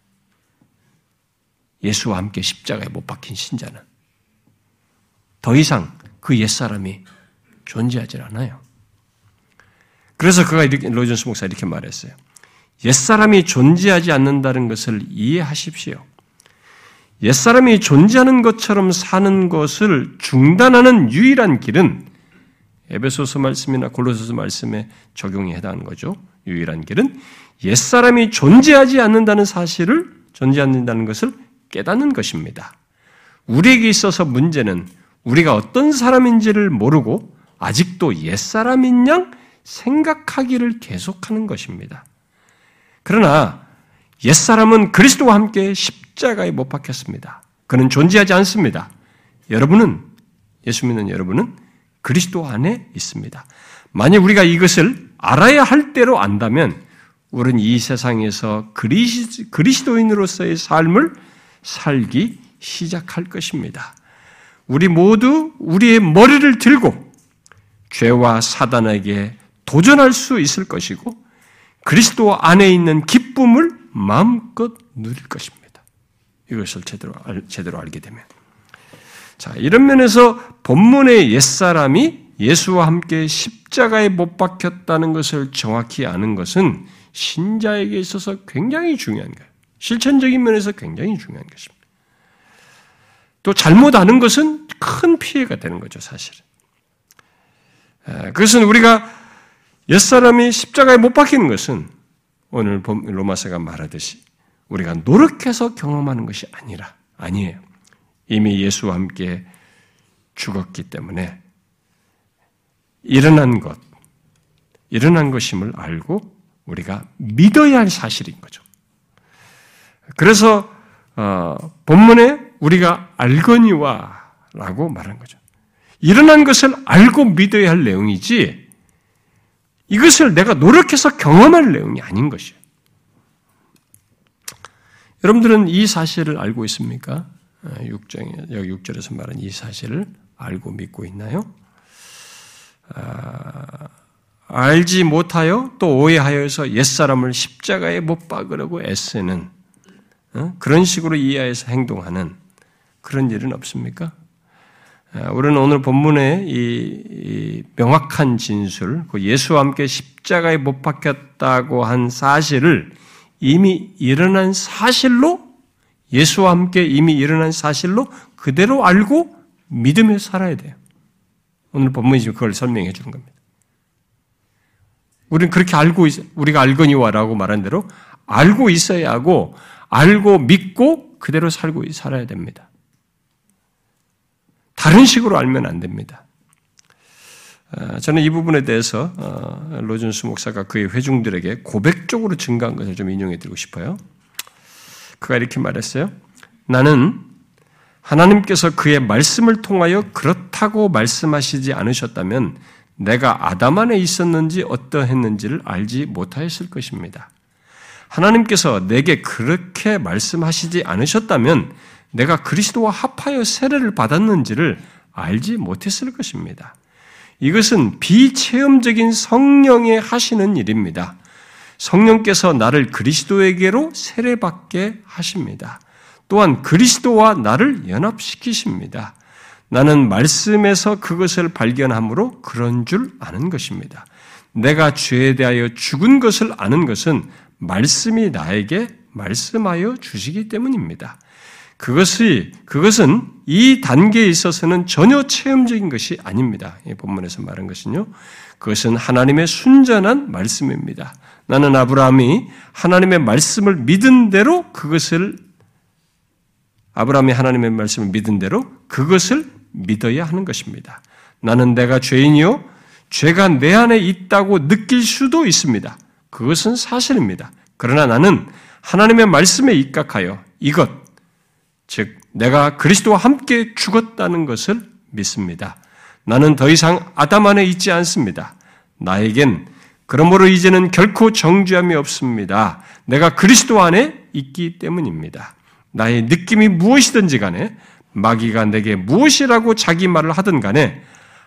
예수와 함께 십자가에 못 박힌 신자는 더 이상 그 옛사람이 존재하지 않아요. 그래서 그가 이렇게, 로존스 목사 이렇게 말했어요. 옛사람이 존재하지 않는다는 것을 이해하십시오. 옛사람이 존재하는 것처럼 사는 것을 중단하는 유일한 길은 에베소서 말씀이나 골로소서 말씀에 적용이 해당하는 거죠. 유일한 길은 옛사람이 존재하지 않는다는 사실을 존재하는다는 것을 깨닫는 것입니다. 우리에게 있어서 문제는 우리가 어떤 사람인지를 모르고 아직도 옛사람인 양 생각하기를 계속하는 것입니다. 그러나 옛사람은 그리스도와 함께 십 자가에 못 박혔습니다. 그는 존재하지 않습니다. 여러분은 예수 믿는 여러분은 그리스도 안에 있습니다. 만약 우리가 이것을 알아야 할 대로 안다면 우리는 이 세상에서 그리스도인으로서의 삶을 살기 시작할 것입니다. 우리 모두 우리의 머리를 들고 죄와 사단에게 도전할 수 있을 것이고 그리스도 안에 있는 기쁨을 마음껏 누릴 것입니다. 이것을 제대로, 제대로 알게 되면. 자, 이런 면에서 본문의 옛사람이 예수와 함께 십자가에 못 박혔다는 것을 정확히 아는 것은 신자에게 있어서 굉장히 중요한 거예요. 실천적인 면에서 굉장히 중요한 것입니다. 또 잘못 아는 것은 큰 피해가 되는 거죠, 사실은. 그것은 우리가 옛사람이 십자가에 못 박히는 것은 오늘 로마서가 말하듯이 우리가 노력해서 경험하는 것이 아니라, 아니에요. 이미 예수와 함께 죽었기 때문에 일어난 것, 일어난 것임을 알고 우리가 믿어야 할 사실인 거죠. 그래서 어, 본문에 우리가 알거니와라고 말한 거죠. 일어난 것을 알고 믿어야 할 내용이지 이것을 내가 노력해서 경험할 내용이 아닌 것이에요. 여러분들은 이 사실을 알고 있습니까? 6장, 어, 여기 6절에서 말한 이 사실을 알고 믿고 있나요? 아, 알지 못하여 또 오해하여서 옛사람을 십자가에 못 박으려고 애쓰는 어? 그런 식으로 이해해서 행동하는 그런 일은 없습니까? 아, 우리는 오늘 본문의 이, 명확한 진술, 그 예수와 함께 십자가에 못 박혔다고 한 사실을 이미 일어난 사실로 예수와 함께 이미 일어난 사실로 그대로 알고 믿으며 살아야 돼요. 오늘 본문이 지금 그걸 설명해 주는 겁니다. 우리는 그렇게 알고 있, 우리가 알거니와라고 말한 대로 알고 있어야 하고 알고 믿고 그대로 살고 살아야 됩니다. 다른 식으로 알면 안 됩니다. 어, 저는 이 부분에 대해서 어, 로준수 목사가 그의 회중들에게 고백적으로 증가한 것을 좀 인용해 드리고 싶어요. 그가 이렇게 말했어요. 나는 하나님께서 그의 말씀을 통하여 그렇다고 말씀하시지 않으셨다면 내가 아담 안에 있었는지 어떠했는지를 알지 못하였을 것입니다. 하나님께서 내게 그렇게 말씀하시지 않으셨다면 내가 그리스도와 합하여 세례를 받았는지를 알지 못했을 것입니다. 이것은 비체험적인 성령의 하시는 일입니다. 성령께서 나를 그리스도에게로 세례받게 하십니다. 또한 그리스도와 나를 연합시키십니다. 나는 말씀에서 그것을 발견함으로 그런 줄 아는 것입니다. 내가 죄에 대하여 죽은 것을 아는 것은 말씀이 나에게 말씀하여 주시기 때문입니다. 그것이, 그것은 이 단계에 있어서는 전혀 체험적인 것이 아닙니다. 이 본문에서 말한 것은요. 그것은 하나님의 순전한 말씀입니다. 나는 아브라함이 하나님의 말씀을 믿은 대로 그것을 아브라함이 하나님의 말씀을 믿은 대로 그것을 믿어야 하는 것입니다. 나는 내가 죄인이요 죄가 내 안에 있다고 느낄 수도 있습니다. 그것은 사실입니다. 그러나 나는 하나님의 말씀에 입각하여 이것 즉 내가 그리스도와 함께 죽었다는 것을 믿습니다. 나는 더 이상 아담 안에 있지 않습니다. 나에겐 그러므로 이제는 결코 정죄함이 없습니다. 내가 그리스도 안에 있기 때문입니다. 나의 느낌이 무엇이든지 간에 마귀가 내게 무엇이라고 자기 말을 하든 간에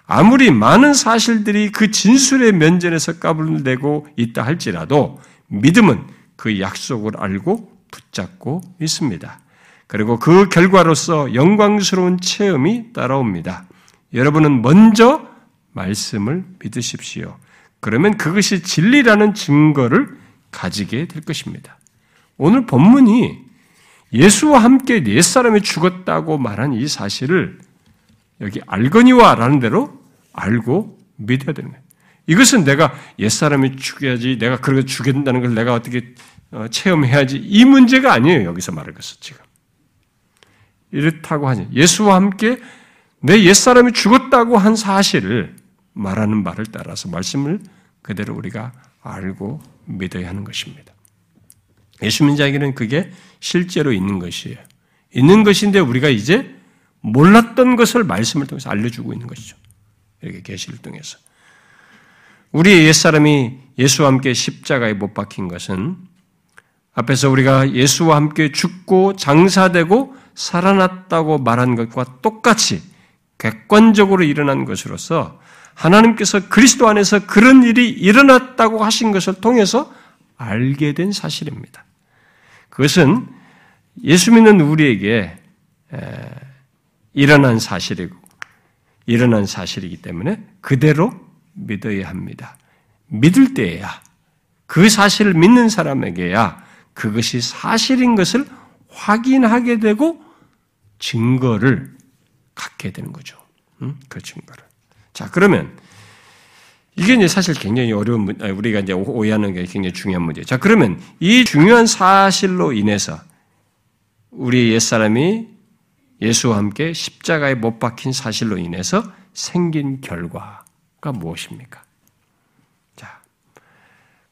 아무리 많은 사실들이 그 진술의 면전에서 까불내고 있다 할지라도 믿음은 그 약속을 알고 붙잡고 있습니다. 그리고 그 결과로서 영광스러운 체험이 따라옵니다. 여러분은 먼저 말씀을 믿으십시오. 그러면 그것이 진리라는 증거를 가지게 될 것입니다. 오늘 본문이 예수와 함께 옛사람이 죽었다고 말한 이 사실을 여기 알거니와라는 대로 알고 믿어야 되는 거예요. 이것은 내가 옛사람이 죽여야지, 내가 그렇게 죽인다는 걸 내가 어떻게 어, 체험해야지, 이 문제가 아니에요. 여기서 말할 것은 지금. 이렇다고 하니, 예수와 함께 내 옛사람이 죽었다고 한 사실을 말하는 말을 따라서 말씀을 그대로 우리가 알고 믿어야 하는 것입니다. 예수 믿는 자에게는 그게 실제로 있는 것이에요. 있는 것인데 우리가 이제 몰랐던 것을 말씀을 통해서 알려주고 있는 것이죠. 이렇게 계시를 통해서. 우리의 옛사람이 예수와 함께 십자가에 못 박힌 것은 앞에서 우리가 예수와 함께 죽고 장사되고 살아났다고 말한 것과 똑같이 객관적으로 일어난 것으로서 하나님께서 그리스도 안에서 그런 일이 일어났다고 하신 것을 통해서 알게 된 사실입니다. 그것은 예수 믿는 우리에게 일어난 사실이고 일어난 사실이기 때문에 그대로 믿어야 합니다. 믿을 때에야 그 사실을 믿는 사람에게야 그것이 사실인 것을 확인하게 되고 증거를 갖게 되는 거죠. 그 증거를. 자, 그러면 이게 이제 사실 굉장히 어려운 문, 우리가 이제 오해하는 게 굉장히 중요한 문제예요. 자, 그러면 이 중요한 사실로 인해서 우리 옛 사람이 예수와 함께 십자가에 못 박힌 사실로 인해서 생긴 결과가 무엇입니까? 자,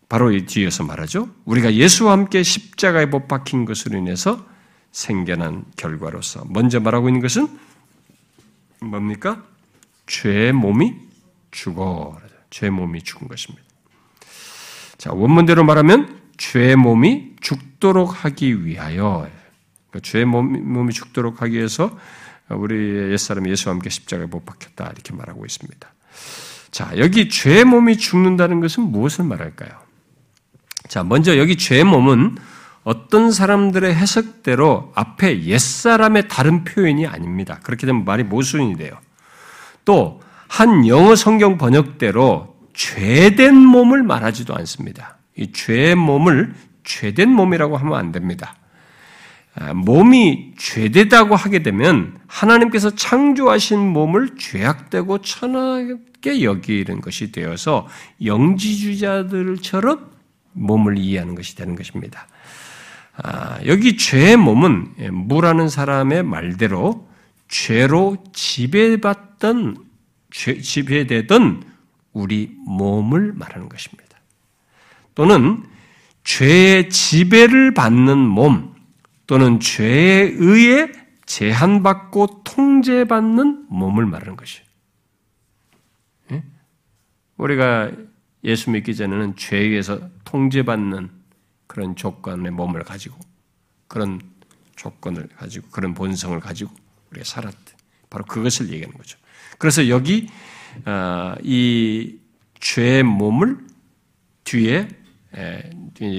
바로 이 뒤에서 말하죠. 우리가 예수와 함께 십자가에 못 박힌 것으로 인해서 생겨난 결과로서 먼저 말하고 있는 것은 뭡니까? 죄의 몸이 죽어. 죄의 몸이 죽은 것입니다. 자, 원문대로 말하면 죄의 몸이 죽도록 하기 위하여 그러니까 죄의 몸, 이 죽도록 하기 위해서 우리 옛사람 예수와 함께 십자가에 못 박혔다 이렇게 말하고 있습니다. 자, 여기 죄의 몸이 죽는다는 것은 무엇을 말할까요? 자, 먼저 여기 죄의 몸은 어떤 사람들의 해석대로 앞에 옛사람의 다른 표현이 아닙니다. 그렇게 되면 말이 모순이 돼요. 또, 한 영어 성경 번역대로 죄된 몸을 말하지도 않습니다. 이 죄의 몸을 죄된 몸이라고 하면 안 됩니다. 아, 몸이 죄되다고 하게 되면 하나님께서 창조하신 몸을 죄악되고 천하게 여기는 것이 되어서 영지주자들처럼 몸을 이해하는 것이 되는 것입니다. 아, 여기 죄의 몸은 예, 무라는 사람의 말대로 죄로 지배받던 지배되던 우리 몸을 말하는 것입니다. 또는 죄의 지배를 받는 몸 또는 죄에 의해 제한받고 통제받는 몸을 말하는 것이에요. 예? 우리가 예수 믿기 전에는 죄에 의해서 통제받는 그런 조건의 몸을 가지고 그런 조건을 가지고 그런 본성을 가지고 우리가 살았대. 바로 그것을 얘기하는 거죠. 그래서 여기 어, 이 죄의 몸을 뒤에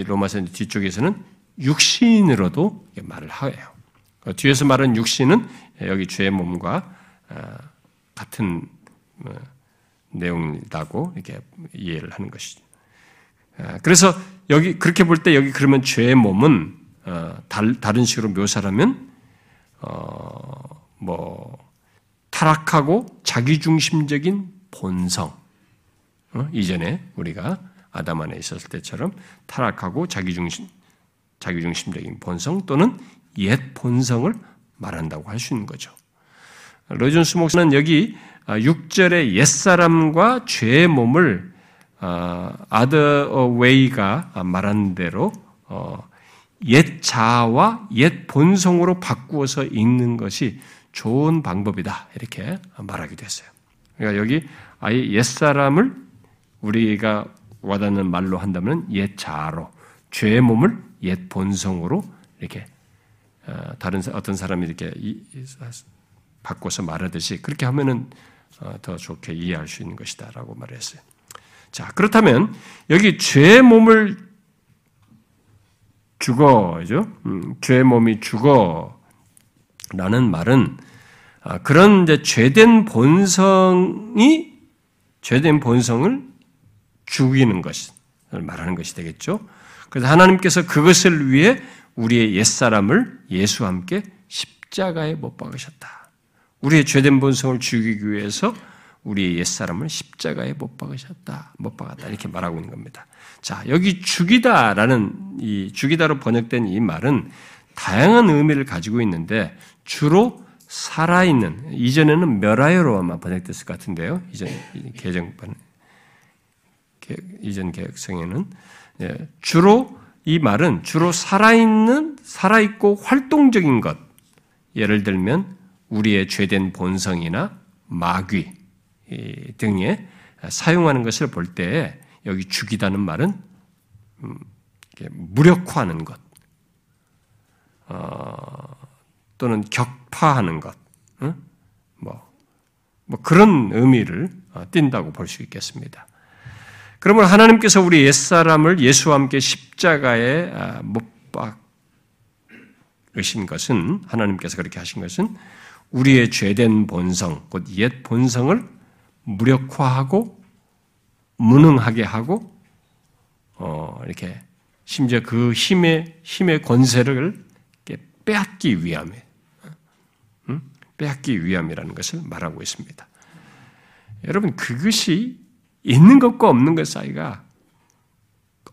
로마서 뒤쪽에서는 육신으로도 말을 하예요. 그 뒤에서 말하는 육신은 여기 죄의 몸과 어, 같은 어, 내용이라고 이렇게 이해를 하는 것이죠. 그래서 여기 그렇게 볼 때 여기 그러면 죄의 몸은 다른 식으로 묘사하면 뭐 타락하고 자기중심적인 본성. 어? 이전에 우리가 아담 안에 있었을 때처럼 타락하고 자기중심, 자기중심적인 본성 또는 옛 본성을 말한다고 할 수 있는 거죠. 로이존스 목사는 여기 6절의 옛사람과 죄의 몸을 아더 웨이가 말한 대로 어, 옛 자아와 옛 본성으로 바꾸어서 읽는 것이 좋은 방법이다. 이렇게 말하기도 했어요. 그러니까 여기 아예 옛 사람을 우리가 와닿는 말로 한다면 옛 자아로, 죄의 몸을 옛 본성으로 이렇게 어, 다른 어떤 사람이 이렇게 바꿔서 말하듯이 그렇게 하면은 어, 더 좋게 이해할 수 있는 것이다라고 말했어요. 자, 그렇다면 여기 죄의 몸을 죽어죠. 음, 죄의 몸이 죽어라는 말은 아, 그런 이제 죄된 본성이 죄된 본성을 죽이는 것을 말하는 것이 되겠죠. 그래서 하나님께서 그것을 위해 우리의 옛사람을 예수와 함께 십자가에 못 박으셨다. 우리의 죄된 본성을 죽이기 위해서 우리의 옛사람을 십자가에 못 박으셨다. 못 박았다. 이렇게 말하고 있는 겁니다. 자, 여기 죽이다라는 이 죽이다로 번역된 이 말은 다양한 의미를 가지고 있는데 주로 살아있는 이전에는 멸하여로 아마 번역됐을 것 같은데요. 이전 개정판 이전 개혁성에는 예, 주로 이 말은 주로 살아있는 살아있고 활동적인 것 예를 들면 우리의 죄된 본성이나 마귀 등에 사용하는 것을 볼 때 여기 죽이다는 말은 음, 무력화하는 것, 어, 또는 격파하는 것, 뭐, 뭐 그런 의미를 어, 띈다고 볼 수 있겠습니다. 그러면 하나님께서 우리 옛사람을 예수와 함께 십자가에 아, 못 박으신 것은, 하나님께서 그렇게 하신 것은 우리의 죄된 본성, 곧 옛 본성을 무력화하고 무능하게 하고, 어, 이렇게 심지어 그 힘의, 힘의 권세를 빼앗기 위함에 빼앗기 위함이라는 것을 말하고 있습니다. 여러분 그것이 있는 것과 없는 것 사이가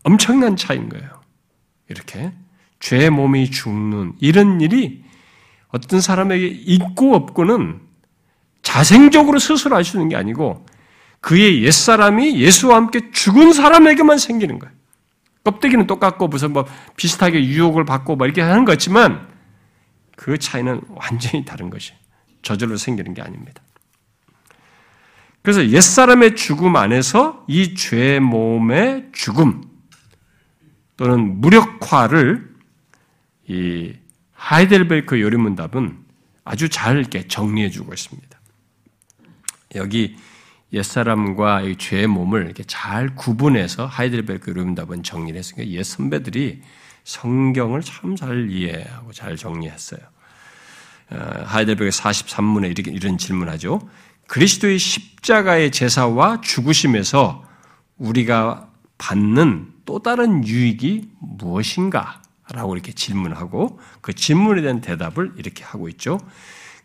엄청난 차이인 거예요. 이렇게 죄 몸이 죽는 이런 일이 어떤 사람에게 있고 없고는 자생적으로 스스로 있는 게 아니고 그의 옛사람이 예수와 함께 죽은 사람에게만 생기는 거예요. 껍데기는 똑같고 무슨 뭐 비슷하게 유혹을 받고 뭐 이렇게 하는 것 같지만 그 차이는 완전히 다른 것이 저절로 생기는 게 아닙니다. 그래서 옛사람의 죽음 안에서 이 죄 몸의 죽음 또는 무력화를 이 하이델베르크 요리문답은 아주 잘 이렇게 정리해 주고 있습니다. 여기 옛사람과 죄의 몸을 이렇게 잘 구분해서 하이델베르크 요리문답은 정리를 했으니까 옛 선배들이 성경을 참 잘 이해하고 잘 정리했어요. 어, 하이델베르 43문에 이렇게 이런 질문하죠. 그리스도의 십자가의 제사와 죽으심에서 우리가 받는 또 다른 유익이 무엇인가? 라고 이렇게 질문하고 그 질문에 대한 대답을 이렇게 하고 있죠.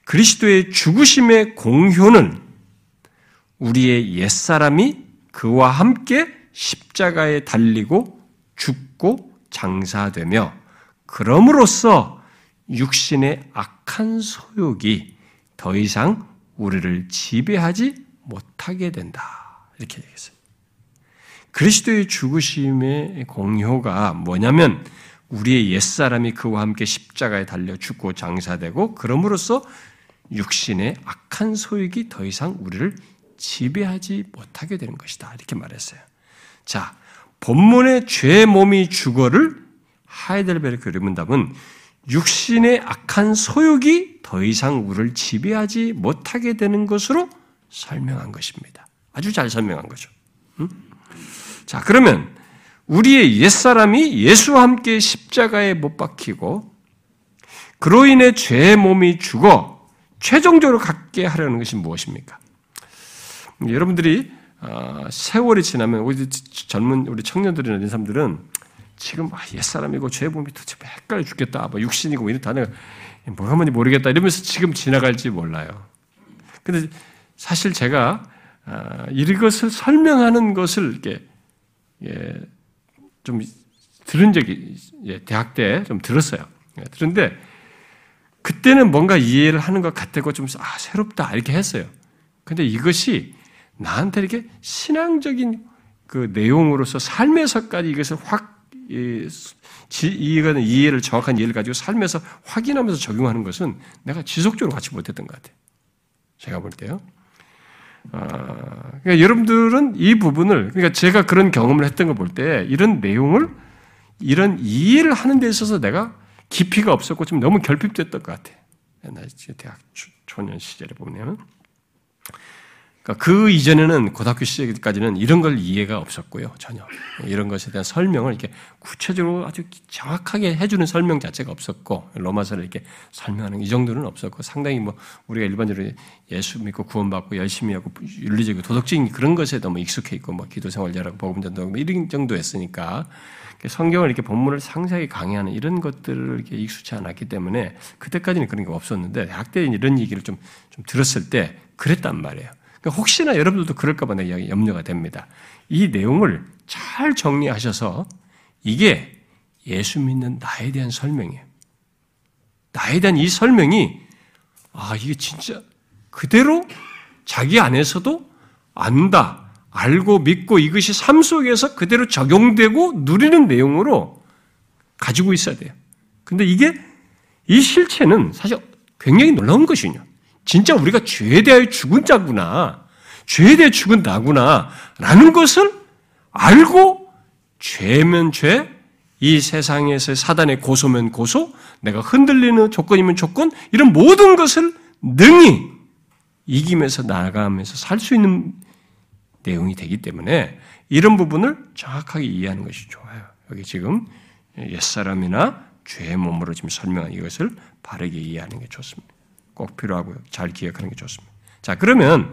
그리스도의 죽으심의 공효는 우리의 옛사람이 그와 함께 십자가에 달리고 죽고 장사되며 그럼으로써 육신의 악한 소욕이 더 이상 우리를 지배하지 못하게 된다. 이렇게 얘기했어요. 그리스도의 죽으심의 공효가 뭐냐면 우리의 옛사람이 그와 함께 십자가에 달려 죽고 장사되고 그럼으로써 육신의 악한 소욕이 더 이상 우리를 지배하지 못하게 되는 것이다. 이렇게 말했어요. 자, 본문의 죄 몸이 죽어를 하이델베르크 르문답은 육신의 악한 소욕이 더 이상 우리를 지배하지 못하게 되는 것으로 설명한 것입니다. 아주 잘 설명한 거죠. 응? 자, 그러면 우리의 옛사람이 예수와 함께 십자가에 못 박히고 그로 인해 죄의 몸이 죽어 최종적으로 갖게 하려는 것이 무엇입니까? 여러분들이 아, 세월이 지나면 우리 젊은 우리 청년들이나 이런 사람들은 지금 아, 옛사람이고 죄의 몸이 도대체 헷갈려 죽겠다. 뭐 육신이고 뭐 이런 단어가 뭐 하면 뭐르겠다 이러면서 지금 지나갈지 몰라요. 근데 사실 제가 아, 이것을 설명하는 것을 이렇게 예, 좀 들은 적이 예, 대학 때 좀 들었어요. 예, 들은데 그때는 뭔가 이해를 하는 것 같고 좀 아, 새롭다 이렇게 했어요. 근데 이것이 나한테 이렇게 신앙적인 그 내용으로서 삶에서까지 이것을 확 이해가 이해를 정확한 이해를 가지고 삶에서 확인하면서 적용하는 것은 내가 지속적으로 같이 못했던 것 같아요. 제가 볼 때요. 아, 그러니까 여러분들은 이 부분을 그러니까 제가 그런 경험을 했던 걸 볼 때 이런 내용을 이런 이해를 하는 데 있어서 내가 깊이가 없었고 좀 너무 결핍됐던 것 같아. 옛날 대학 초년 시절에 보면 그러니까 그 이전에는 고등학교 시절까지는 이런 걸 이해가 없었고요. 전혀. 이런 것에 대한 설명을 이렇게 구체적으로 아주 정확하게 해주는 설명 자체가 없었고, 로마서를 이렇게 설명하는 이 정도는 없었고, 상당히 뭐, 우리가 일반적으로 예수 믿고 구원받고 열심히 하고 윤리적이고 도덕적인 그런 것에 너무 익숙해 있고, 뭐, 기도 생활 잘하고 전도하고 뭐 이런 정도였으니까, 성경을 이렇게 본문을 상세하게 강의하는 이런 것들을 이렇게 익숙치 않았기 때문에 그때까지는 그런 게 없었는데, 학대 이런 얘기를 좀, 좀 들었을 때 그랬단 말이에요. 그러니까 혹시나 여러분들도 그럴까봐 내가 염려가 됩니다. 이 내용을 잘 정리하셔서 이게 예수 믿는 나에 대한 설명이에요. 나에 대한 이 설명이 아 이게 진짜 그대로 자기 안에서도 안다, 알고 믿고 이것이 삶 속에서 그대로 적용되고 누리는 내용으로 가지고 있어야 돼요. 근데 이게 이 실체는 사실 굉장히 놀라운 것이요. 진짜 우리가 죄에 대하여 죽은 자구나. 죄에 대해 죽은 나구나. 라는 것을 알고 죄면 죄, 이 세상에서 사단의 고소면 고소, 내가 흔들리는 조건이면 조건, 이런 모든 것을 능히 이기면서 나아가면서 살 수 있는 내용이 되기 때문에 이런 부분을 정확하게 이해하는 것이 좋아요. 여기 지금 옛사람이나 죄의 몸으로 지금 설명한 이것을 바르게 이해하는 게 좋습니다. 꼭 필요하고요. 잘 기억하는 게 좋습니다. 자, 그러면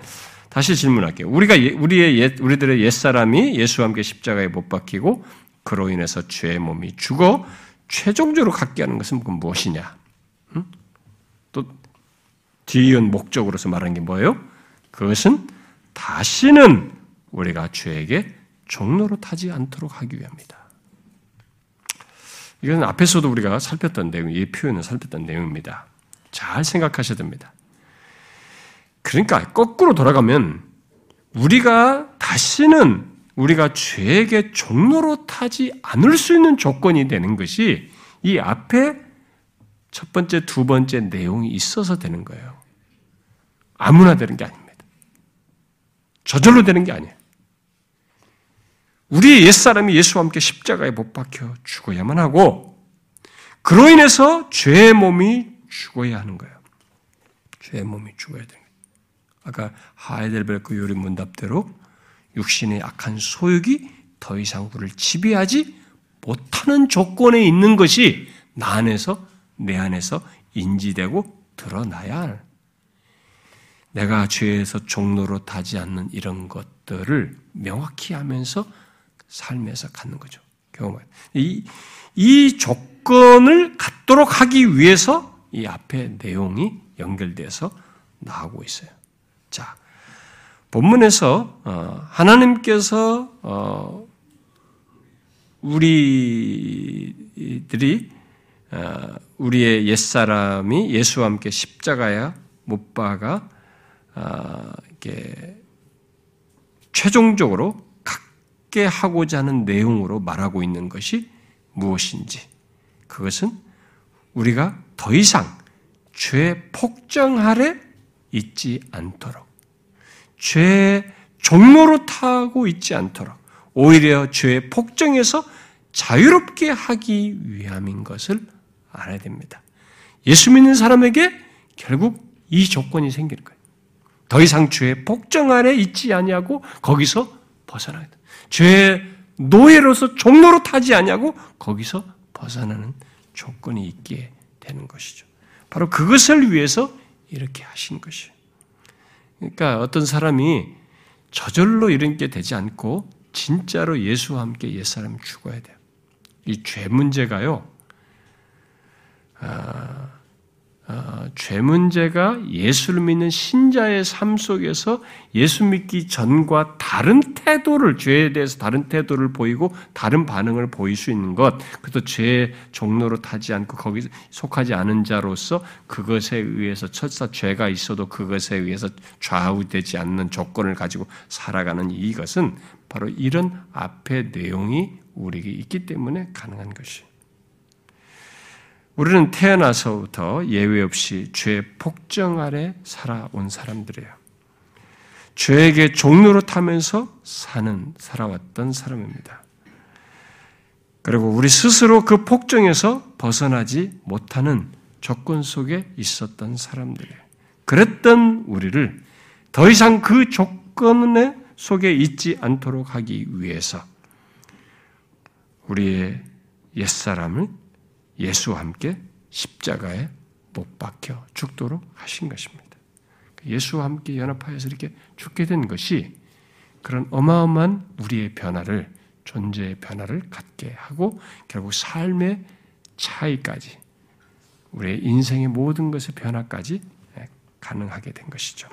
다시 질문할게요. 우리가 예, 우리의 옛, 우리들의 옛 사람이 예수와 함께 십자가에 못 박히고 그로 인해서 죄의 몸이 죽어 최종적으로 갖게 하는 것은 무엇이냐? 음? 또 뒤이은 목적으로서 말하는 게 뭐예요? 그것은 다시는 우리가 죄에게 종로로 타지 않도록 하기 위함이다. 이건 앞에서도 우리가 살폈던 내용, 이 표현을 살폈던 내용입니다. 잘 생각하셔야 됩니다. 그러니까 거꾸로 돌아가면 우리가 다시는 우리가 죄에게 종로로 타지 않을 수 있는 조건이 되는 것이 이 앞에 첫 번째, 두 번째 내용이 있어서 되는 거예요. 아무나 되는 게 아닙니다. 저절로 되는 게 아니에요. 우리 옛사람이 예수와 함께 십자가에 못 박혀 죽어야만 하고, 그로 인해서 죄의 몸이 죽어야 하는 거예요. 죄의 몸이 죽어야 되는 거예요. 아까 하이델베르크 요리 문답대로 육신의 악한 소욕이 더 이상 우리를 지배하지 못하는 조건에 있는 것이 나 안에서 내 안에서 인지되고 드러나야 할 내가 죄에서 종로로 타지 않는 이런 것들을 명확히 하면서 삶에서 갖는 거죠. 경험을. 이, 이 조, 조건을 갖도록 하기 위해서 이 앞에 내용이 연결돼서 나오고 있어요. 자, 본문에서 어, 하나님께서 어, 우리들이 어, 우리의 옛 사람이 예수와 함께 십자가에 못 박아 이게 최종적으로 갖게 하고자 하는 내용으로 말하고 있는 것이 무엇인지 그것은 우리가 더 이상 죄 폭정 아래 있지 않도록 죄의 종로로 타고 있지 않도록 오히려 죄의 폭정에서 자유롭게 하기 위함인 것을 알아야 됩니다. 예수 믿는 사람에게 결국 이 조건이 생기는 거예요. 더 이상 죄의 폭정 아래 있지 아니하고 거기서 벗어나야 돼. 죄의 노예로서 종로로 타지 아니하고 거기서 벗어나는 조건이 있게 되는 것이죠. 바로 그것을 위해서 이렇게 하신 것이에요. 그러니까 어떤 사람이 저절로 이런 게 되지 않고 진짜로 예수와 함께 옛사람이 죽어야 돼요. 이 죄 문제가요. 아, 어, 죄 문제가 예수를 믿는 신자의 삶 속에서 예수 믿기 전과 다른 태도를 죄에 대해서 다른 태도를 보이고 다른 반응을 보일 수 있는 것, 그것도 죄의 종로로 타지 않고 거기 속하지 않은 자로서 그것에 의해서 첫사 죄가 있어도 그것에 의해서 좌우되지 않는 조건을 가지고 살아가는 이것은 바로 이런 앞의 내용이 우리에게 있기 때문에 가능한 것이에요. 우리는 태어나서부터 예외 없이 죄 폭정 아래 살아온 사람들이에요. 죄에게 종로로 타면서 사는, 살아왔던 사람입니다. 그리고 우리 스스로 그 폭정에서 벗어나지 못하는 조건 속에 있었던 사람들이에요. 그랬던 우리를 더 이상 그 조건 속에 있지 않도록 하기 위해서 우리의 옛사람을 예수와 함께 십자가에 못 박혀 죽도록 하신 것입니다. 예수와 함께 연합하여서 이렇게 죽게 된 것이 그런 어마어마한 우리의 변화를 존재의 변화를 갖게 하고 결국 삶의 차이까지 우리의 인생의 모든 것의 변화까지 가능하게 된 것이죠.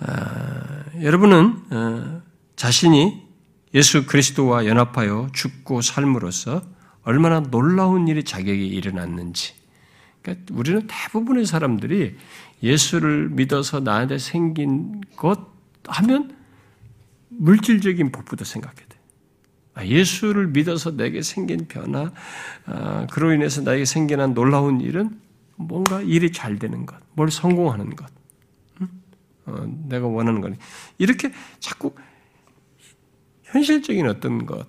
아, 여러분은 어, 자신이 예수 그리스도와 연합하여 죽고 삶으로써 얼마나 놀라운 일이 자격에 일어났는지. 그러니까 우리는 대부분의 사람들이 예수를 믿어서 나한테 생긴 것 하면 물질적인 복부터 생각해 돼. 아, 예수를 믿어서 내게 생긴 변화, 아, 그로 인해서 나에게 한 놀라운 일은 뭔가 일이 잘 되는 것, 뭘 성공하는 것, 어, 내가 원하는 것. 이렇게 자꾸 현실적인 어떤 것,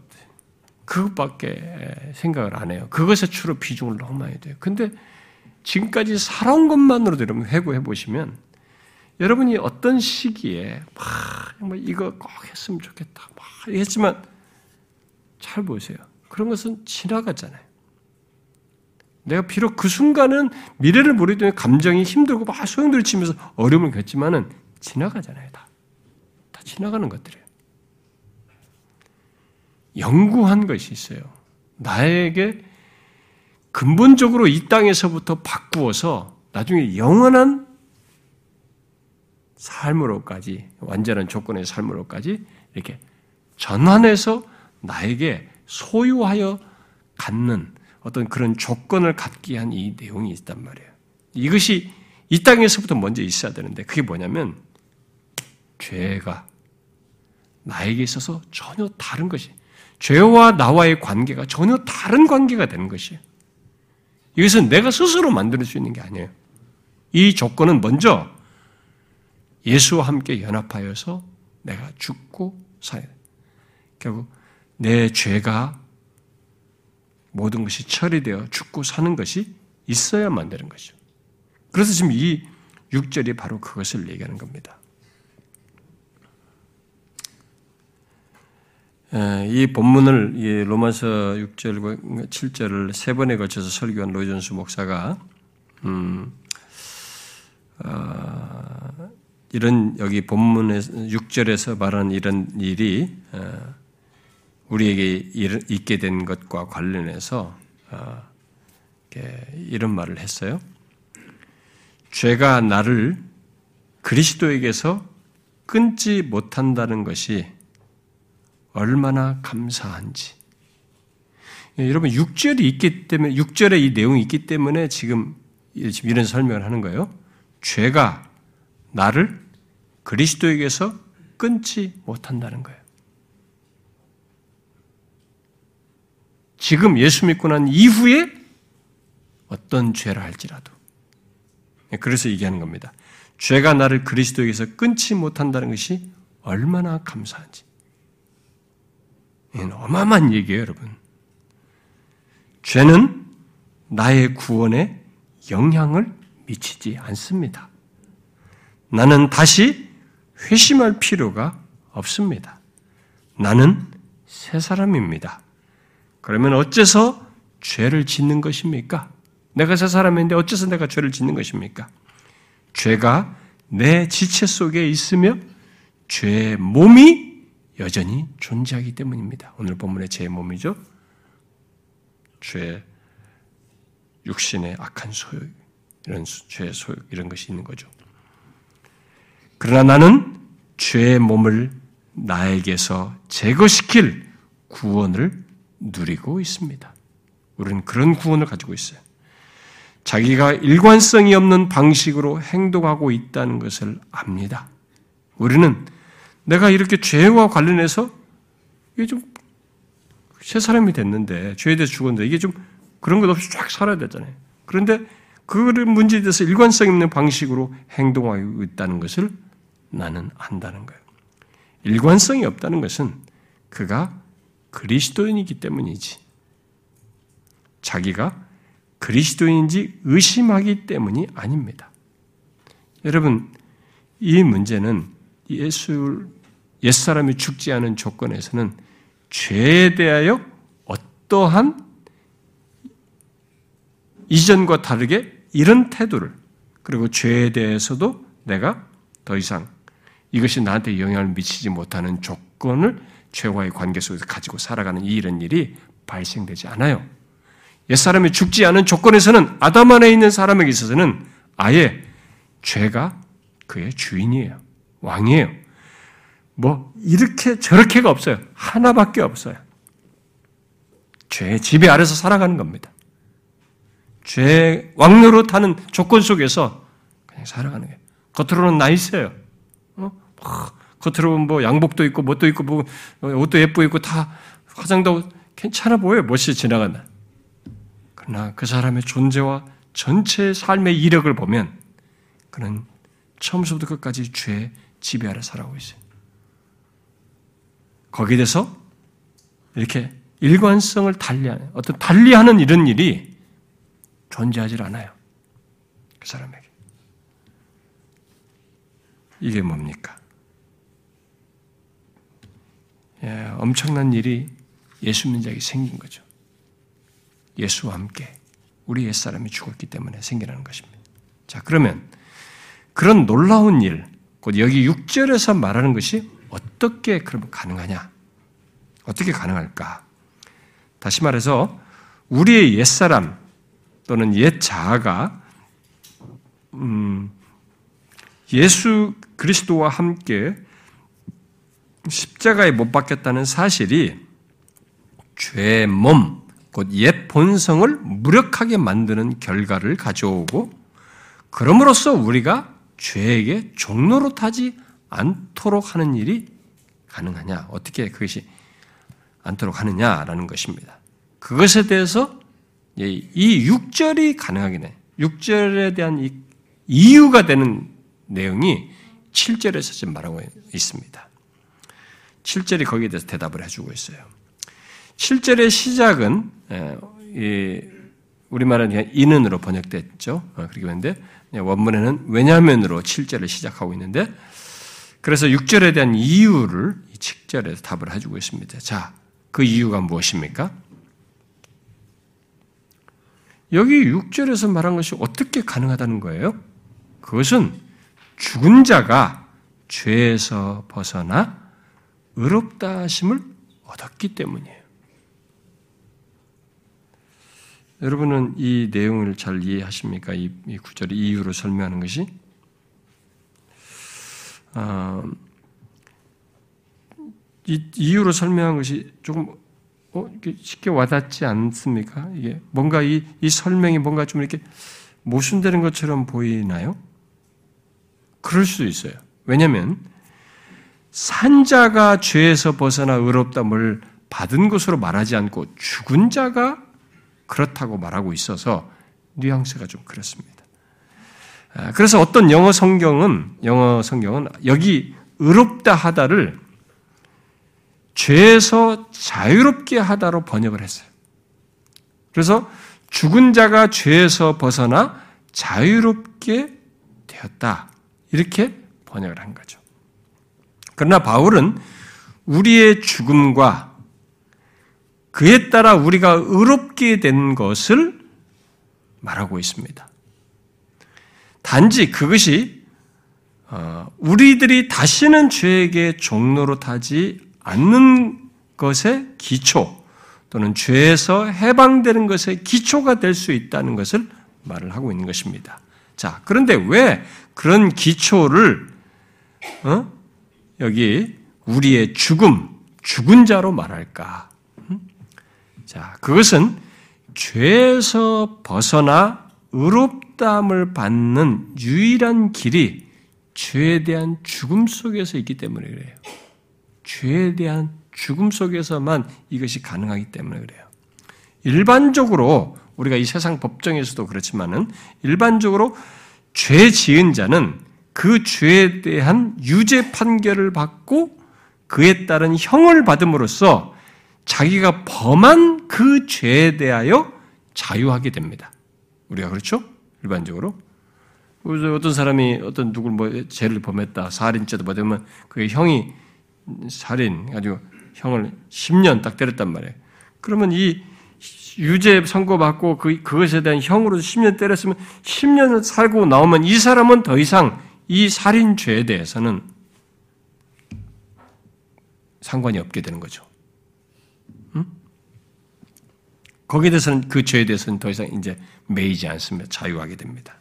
그것밖에 생각을 안 해요. 그것에 주로 비중을 너무 많이 돼요. 근데 지금까지 살아온 것만으로도 여러분 회고해 보시면 여러분이 어떤 시기에 막 이거 꼭 했으면 좋겠다 막 했지만 잘 보세요. 그런 것은 지나갔잖아요. 내가 비록 그 순간은 미래를 모르기 감정이 힘들고 막 소용돌이 치면서 어려움을 겪지만은 지나가잖아요. 다. 다 지나가는 것들이에요. 연구한 것이 있어요. 나에게 근본적으로 이 땅에서부터 바꾸어서 나중에 영원한 삶으로까지, 완전한 조건의 삶으로까지 이렇게 전환해서 나에게 소유하여 갖는 어떤 그런 조건을 갖게 한 이 내용이 있단 말이에요. 이것이 이 땅에서부터 먼저 있어야 되는데 그게 뭐냐면 죄가 나에게 있어서 전혀 다른 것이 죄와 나와의 관계가 전혀 다른 관계가 되는 것이에요. 이것은 내가 스스로 만들 수 있는 게 아니에요. 이 조건은 먼저 예수와 함께 연합하여서 내가 죽고 살아야 돼. 결국 내 죄가 모든 것이 처리되어 죽고 사는 것이 있어야만 되는 것이죠. 그래서 지금 이 6절이 바로 그것을 얘기하는 겁니다. 이 본문을 로마서 6절과 7절을 세 번에 걸쳐서 설교한 로이존스 목사가 음, 어, 이런 여기 본문에 6절에서 말하는 이런 일이 어, 우리에게 있게 된 것과 관련해서 어, 이런 말을 했어요. 죄가 나를 그리스도에게서 끊지 못한다는 것이 얼마나 감사한지. 예, 여러분 6절이 있기 때문에 6절에 이 내용이 있기 때문에 지금 이런 설명을 하는 거예요. 죄가 나를 그리스도에게서 끊지 못한다는 거예요. 지금 예수 믿고 난 이후에 어떤 죄를 할지라도. 예, 그래서 얘기하는 겁니다. 죄가 나를 그리스도에게서 끊지 못한다는 것이 얼마나 감사한지. 이건 어마어마한 얘기예요, 여러분. 죄는 나의 구원에 영향을 미치지 않습니다. 나는 다시 회심할 필요가 없습니다. 나는 새 사람입니다. 그러면 어째서 죄를 짓는 것입니까? 내가 새 사람인데 어째서 내가 죄를 짓는 것입니까? 죄가 내 지체 속에 있으며 죄의 몸이 여전히 존재하기 때문입니다. 오늘 본문의 제 몸이죠. 죄, 육신의 악한 소욕, 이런 죄의 소욕, 이런 것이 있는 거죠. 그러나 나는 죄의 몸을 나에게서 제거시킬 구원을 누리고 있습니다. 우리는 그런 구원을 가지고 있어요. 자기가 일관성이 없는 방식으로 행동하고 있다는 것을 압니다. 우리는 내가 이렇게 죄와 관련해서 이게 좀 새 사람이 됐는데 죄에 대해서 죽었는데 이게 좀 그런 것 없이 쫙 살아야 되잖아요. 그런데 그런 문제에 대해서 일관성 있는 방식으로 행동하고 있다는 것을 나는 안다는 거예요. 일관성이 없다는 것은 그가 그리스도인이기 때문이지. 자기가 그리스도인지 의심하기 때문이 아닙니다. 여러분, 이 문제는 예수, 옛사람이 죽지 않은 조건에서는 죄에 대하여 어떠한 이전과 다르게 이런 태도를 그리고 죄에 대해서도 내가 더 이상 이것이 나한테 영향을 미치지 못하는 조건을 죄와의 관계 속에서 가지고 살아가는 이런 일이 발생되지 않아요. 옛사람이 죽지 않은 조건에서는 아담 안에 있는 사람에게 있어서는 아예 죄가 그의 주인이에요. 왕이에요. 뭐, 이렇게 저렇게가 없어요. 하나밖에 없어요. 죄의 지배 아래서 살아가는 겁니다. 죄 왕노로 타는 조건 속에서 그냥 살아가는 거예요. 겉으로는 나이스해요. 어? 겉으로는 뭐 양복도 있고, 뭣도 있고, 뭐, 옷도 예쁘고 있고, 다 화장도 괜찮아 보여요. 멋이 지나간다. 그러나 그 사람의 존재와 전체 삶의 이력을 보면 그는 처음부터 끝까지 죄의 지배 아래 살아오고 있어요. 거기에 대해서 이렇게 일관성을 달리하는, 어떤 달리하는 이런 일이 존재하지 않아요. 그 사람에게. 이게 뭡니까? 예, 엄청난 일이 예수 자에게 생긴 거죠. 예수와 함께 우리 옛사람이 죽었기 때문에 생겨나는 것입니다. 자, 그러면 그런 놀라운 일, 곧 여기 6절에서 말하는 것이 어떻게 그러면 가능하냐? 어떻게 가능할까? 다시 말해서 우리의 옛사람 또는 옛 자아가 음, 예수 그리스도와 함께 십자가에 못 박혔다는 사실이 죄의 몸, 곧 옛 본성을 무력하게 만드는 결과를 가져오고 그럼으로써 우리가 죄에게 종로로 타지 않도록 하는 일이 가능하냐? 어떻게 그것이 않도록 하느냐라는 것입니다. 그것에 대해서 이 6절이 가능하게 돼. 6절에 대한 이 이유가 되는 내용이 7절에서 지금 말하고 있습니다. 7절이 거기에 대해서 대답을 해주고 있어요. 7절의 시작은 우리말은 그냥 이는으로 번역됐죠. 어, 그렇게 했는데 원문에는 왜냐면으로 7절을 시작하고 있는데 그래서 6절에 대한 이유를 7절에서 답을 해주고 있습니다. 자, 그 이유가 무엇입니까? 여기 6절에서 말한 것이 어떻게 가능하다는 거예요? 그것은 죽은 자가 죄에서 벗어나 의롭다 하심을 얻었기 때문이에요. 여러분은 이 내용을 잘 이해하십니까? 이, 이 구절의 이유로 설명하는 것이 아, 이 이유로 설명한 것이 조금 어, 쉽게 와닿지 않습니까? 이게 뭔가 이, 이 설명이 뭔가 좀 이렇게 모순되는 것처럼 보이나요? 그럴 수도 있어요. 왜냐하면 산자가 죄에서 벗어나 의롭담을 받은 것으로 말하지 않고 죽은 자가 그렇다고 말하고 있어서 뉘앙스가 좀 그렇습니다. 아, 그래서 어떤 영어 성경은 영어 성경은 여기 의롭다 하다를 죄에서 자유롭게 하다로 번역을 했어요. 그래서 죽은 자가 죄에서 벗어나 자유롭게 되었다. 이렇게 번역을 한 거죠. 그러나 바울은 우리의 죽음과 그에 따라 우리가 의롭게 된 것을 말하고 있습니다. 단지 그것이 어, 우리들이 다시는 죄에게 종로로 타지 않는 것의 기초 또는 죄에서 해방되는 것의 기초가 될 수 있다는 것을 말을 하고 있는 것입니다. 자, 그런데 왜 그런 기초를 어? 여기 우리의 죽음, 죽은 자로 말할까? 자, 그것은 죄에서 벗어나 의롭 다함을 받는 유일한 길이 죄에 대한 죽음 속에서 있기 때문에 그래요. 죄에 대한 죽음 속에서만 이것이 가능하기 때문에 그래요. 일반적으로 우리가 이 세상 법정에서도 그렇지만은 일반적으로 죄 지은 자는 그 죄에 대한 유죄 판결을 받고 그에 따른 형을 받음으로써 자기가 범한 그 죄에 대하여 자유하게 됩니다. 우리가 그렇죠? 일반적으로. 어떤 사람이 어떤 누굴 뭐 죄를 범했다, 살인죄도 받으면 그 형이 살인 가지고 형을 10년 딱 때렸단 말이에요. 그러면 이 유죄 선고받고 그, 그것에 대한 형으로 10년 때렸으면 10년을 살고 나오면 이 사람은 더 이상 이 살인죄에 대해서는 상관이 없게 되는 거죠. 응? 거기에 대해서는 그 죄에 대해서는 더 이상 이제 매이지 않습니다. 자유하게 됩니다.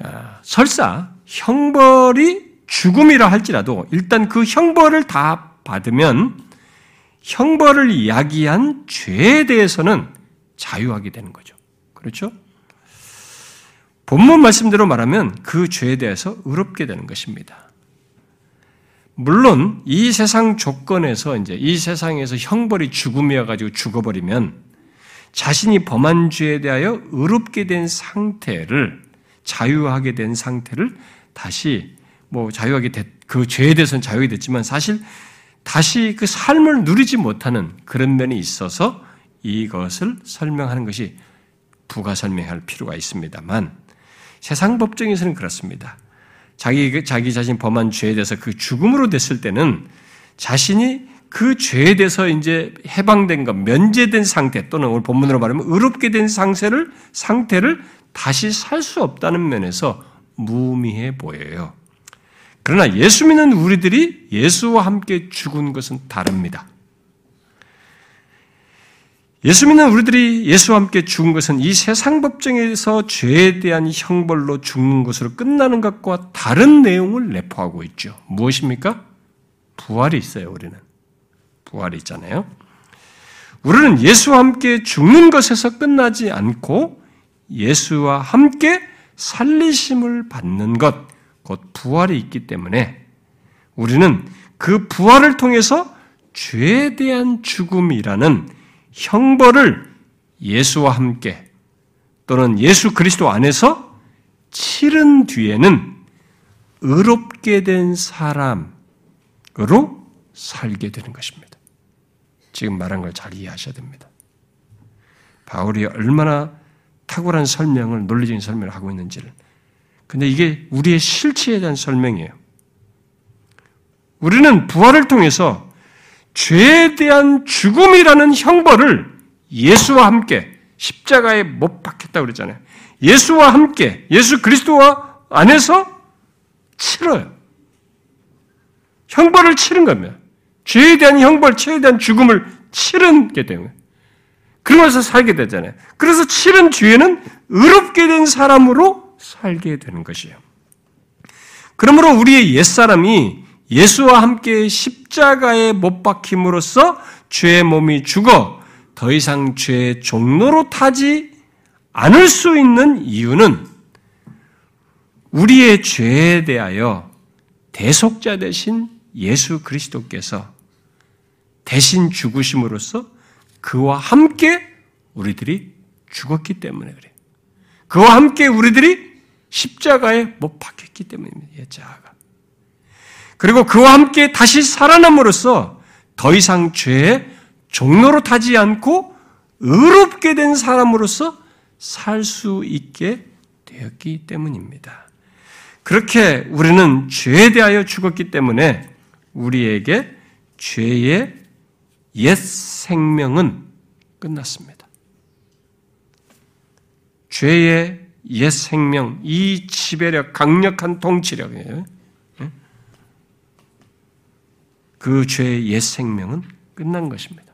아, 설사 형벌이 죽음이라 할지라도 일단 그 형벌을 다 받으면 형벌을 야기한 죄에 대해서는 자유하게 되는 거죠. 그렇죠? 본문 말씀대로 말하면 그 죄에 대해서 의롭게 되는 것입니다. 물론 이 세상 조건에서 이제 이 세상에서 형벌이 죽음이어 가지고 죽어버리면 자신이 범한 죄에 대하여 의롭게 된 상태를 자유하게 된 상태를 다시 뭐 자유하게 됐, 그 죄에 대해서는 자유하게 됐지만 사실 다시 그 삶을 누리지 못하는 그런 면이 있어서 이것을 설명하는 것이 부가 설명할 필요가 있습니다만 세상 법정에서는 그렇습니다. 자기 자기 자신 범한 죄에 대해서 그 죽음으로 됐을 때는 자신이 그 죄에 대해서 이제 해방된 것, 면제된 상태 또는 오늘 본문으로 말하면 의롭게 된 상태를 상태를 다시 살 수 없다는 면에서 무미해 보여요. 그러나 예수 믿는 우리들이 예수와 함께 죽은 것은 다릅니다. 예수 믿는 우리들이 예수와 함께 죽은 것은 이 세상 법정에서 죄에 대한 형벌로 죽는 것으로 끝나는 것과 다른 내용을 내포하고 있죠. 무엇입니까? 부활이 있어요, 우리는. 부활이 있잖아요. 우리는 예수와 함께 죽는 것에서 끝나지 않고 예수와 함께 살리심을 받는 것, 곧 부활이 있기 때문에 우리는 그 부활을 통해서 죄에 대한 죽음이라는 형벌을 예수와 함께 또는 예수 그리스도 안에서 치른 뒤에는 의롭게 된 사람으로 살게 되는 것입니다. 지금 말한 걸 잘 이해하셔야 됩니다. 바울이 얼마나 탁월한 설명을, 논리적인 설명을 하고 있는지를 근데 이게 우리의 실체에 대한 설명이에요. 우리는 부활을 통해서 죄에 대한 죽음이라는 형벌을 예수와 함께 십자가에 못 박혔다고 그랬잖아요. 예수와 함께, 예수 그리스도와 안에서 치러요. 형벌을 치른 겁니다. 죄에 대한 형벌, 죄에 대한 죽음을 치른게 되는 그러면서 살게 되잖아요. 그래서 치른 뒤에는 의롭게 된 사람으로 살게 되는 것이에요. 그러므로 우리의 옛사람이 예수와 함께 십자가에 못 박힘으로써 죄의 몸이 죽어 더 이상 죄의 종로로 타지 않을 수 있는 이유는 우리의 죄에 대하여 대속자 되신 예수 그리스도께서 대신 죽으심으로써 그와 함께 우리들이 죽었기 때문에 그래요. 그와 함께 우리들이 십자가에 못 박혔기 때문입니다. 예자가. 그리고 그와 함께 다시 살아남으로써 더 이상 죄의 종로로 타지 않고 의롭게 된 사람으로서 살 수 있게 되었기 때문입니다. 그렇게 우리는 죄에 대하여 죽었기 때문에 우리에게 죄의 옛 생명은 끝났습니다. 죄의 옛 생명, 이 지배력, 강력한 통치력이에요. 예? 그 죄의 옛 생명은 끝난 것입니다.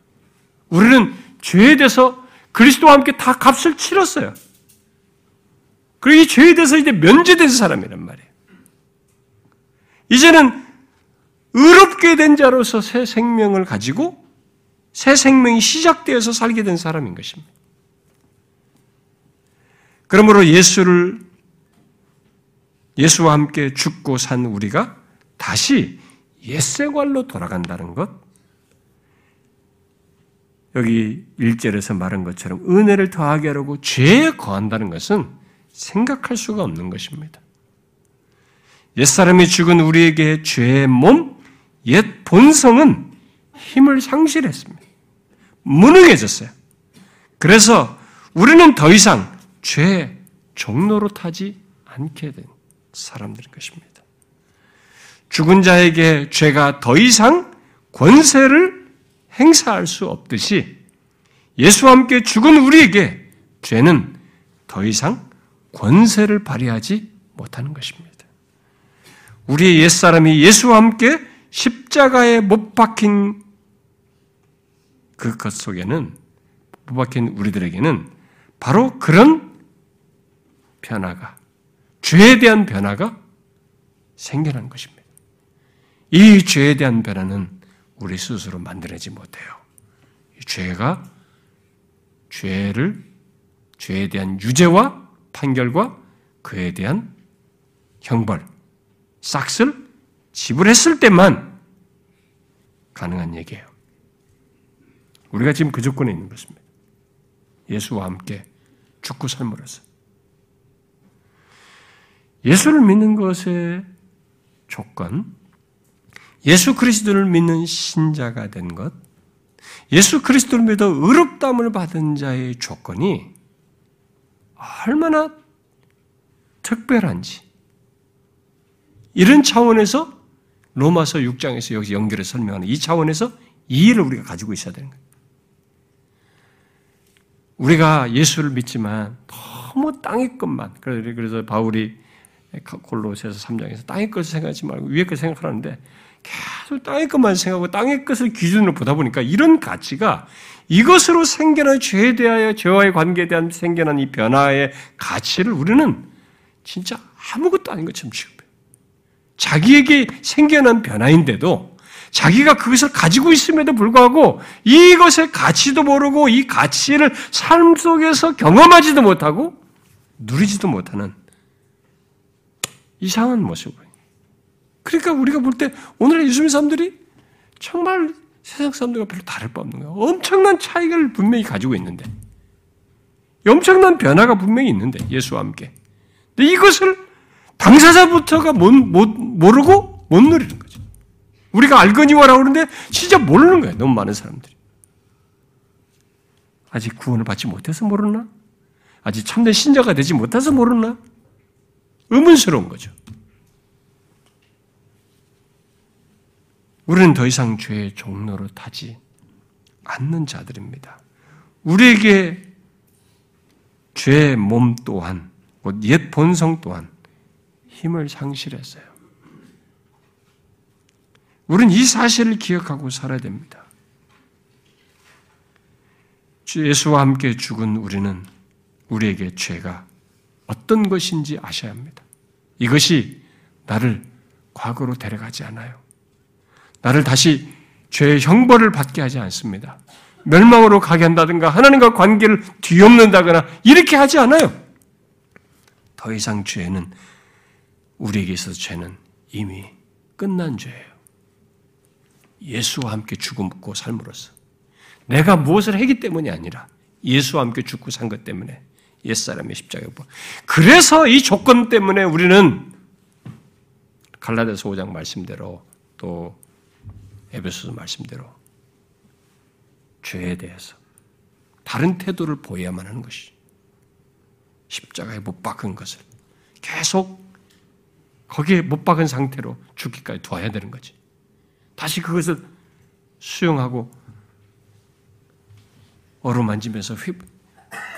우리는 죄에 대해서 그리스도와 함께 다 값을 치렀어요. 그리고 이 죄에 대해서 이제 면제된 사람이란 말이에요. 이제는 의롭게 된 자로서 새 생명을 가지고 새 생명이 시작되어서 살게 된 사람인 것입니다. 그러므로 예수를 예수와 함께 죽고 산 우리가 다시 옛생활로 돌아간다는 것. 여기 1절에서 말한 것처럼 은혜를 더하게 하려고 죄에 거한다는 것은 생각할 수가 없는 것입니다. 옛사람이 죽은 우리에게 죄의 몸, 옛 본성은 힘을 상실했습니다. 무능해졌어요. 그래서 우리는 더 이상 죄의 종로로 타지 않게 된 사람들인 것입니다. 죽은 자에게 죄가 더 이상 권세를 행사할 수 없듯이 예수와 함께 죽은 우리에게 죄는 더 이상 권세를 발휘하지 못하는 것입니다. 우리의 옛사람이 예수와 함께 십자가에 못 박힌 그것 속에는 못 박힌 우리들에게는 바로 그런 변화가 죄에 대한 변화가 생겨난 것입니다. 이 죄에 대한 변화는 우리 스스로 만들어내지 못해요. 이 죄가 죄를 죄에 대한 유죄와 판결과 그에 대한 형벌, 싹을 지불했을 때만 가능한 얘기예요. 우리가 지금 그 조건에 있는 것입니다. 예수와 함께 죽고 삶으로서. 예수를 믿는 것의 조건, 예수 그리스도를 믿는 신자가 된 것, 예수 그리스도를 믿어 의롭담을 받은 자의 조건이 얼마나 특별한지, 이런 차원에서 로마서 6장에서 여기 연결해 설명하는 이 차원에서 이해를 우리가 가지고 있어야 되는 거예요. 우리가 예수를 믿지만 너무 땅의 것만 그래서 바울이 골로새서 3장에서 땅의 것을 생각하지 말고 위의 것을 생각하는데 계속 땅의 것만 생각하고 땅의 것을 기준으로 보다 보니까 이런 가치가 이것으로 생겨난 죄에 대하여 죄와의 관계에 대한 생겨난 이 변화의 가치를 우리는 진짜 아무것도 아닌 것처럼 취급해. 자기에게 생겨난 변화인데도 자기가 그것을 가지고 있음에도 불구하고 이것의 가치도 모르고 이 가치를 삶 속에서 경험하지도 못하고 누리지도 못하는 이상한 모습을. 그러니까 우리가 볼 때 오늘의 예수님 사람들이 정말 세상 사람들과 별로 다를 바 없는 거예요. 엄청난 차이를 분명히 가지고 있는데, 엄청난 변화가 분명히 있는데 예수와 함께. 근데 이것을 당사자부터가 못, 못, 모르고 못 누리는 거죠. 우리가 알거니와라고 그러는데 진짜 모르는 거예요. 너무 많은 사람들이. 아직 구원을 받지 못해서 모르나? 아직 참된 신자가 되지 못해서 모르나? 의문스러운 거죠. 우리는 더 이상 죄의 종로로 타지 않는 자들입니다. 우리에게 죄의 몸 또한, 옛 본성 또한 힘을 상실했어요. 우리는 이 사실을 기억하고 살아야 됩니다. 주 예수와 함께 죽은 우리는 우리에게 죄가 어떤 것인지 아셔야 합니다. 이것이 나를 과거로 데려가지 않아요. 나를 다시 죄의 형벌을 받게 하지 않습니다. 멸망으로 가게 한다든가 하나님과 관계를 뒤엎는다거나 이렇게 하지 않아요. 더 이상 죄는 우리에게 있어서 죄는 이미 끝난 죄예요. 예수와 함께 죽음고 삶으로써 내가 무엇을 했기 때문이 아니라 예수와 함께 죽고 산 것 때문에 옛사람의 십자가에 못. 그래서 이 조건 때문에 우리는 갈라디아서 5장 말씀대로 또 에베소서 말씀대로 죄에 대해서 다른 태도를 보여야만 하는 것이 십자가에 못 박은 것을 계속 거기에 못 박은 상태로 죽기까지 두어야 되는 거지. 다시 그것을 수용하고 어루만지면서 휩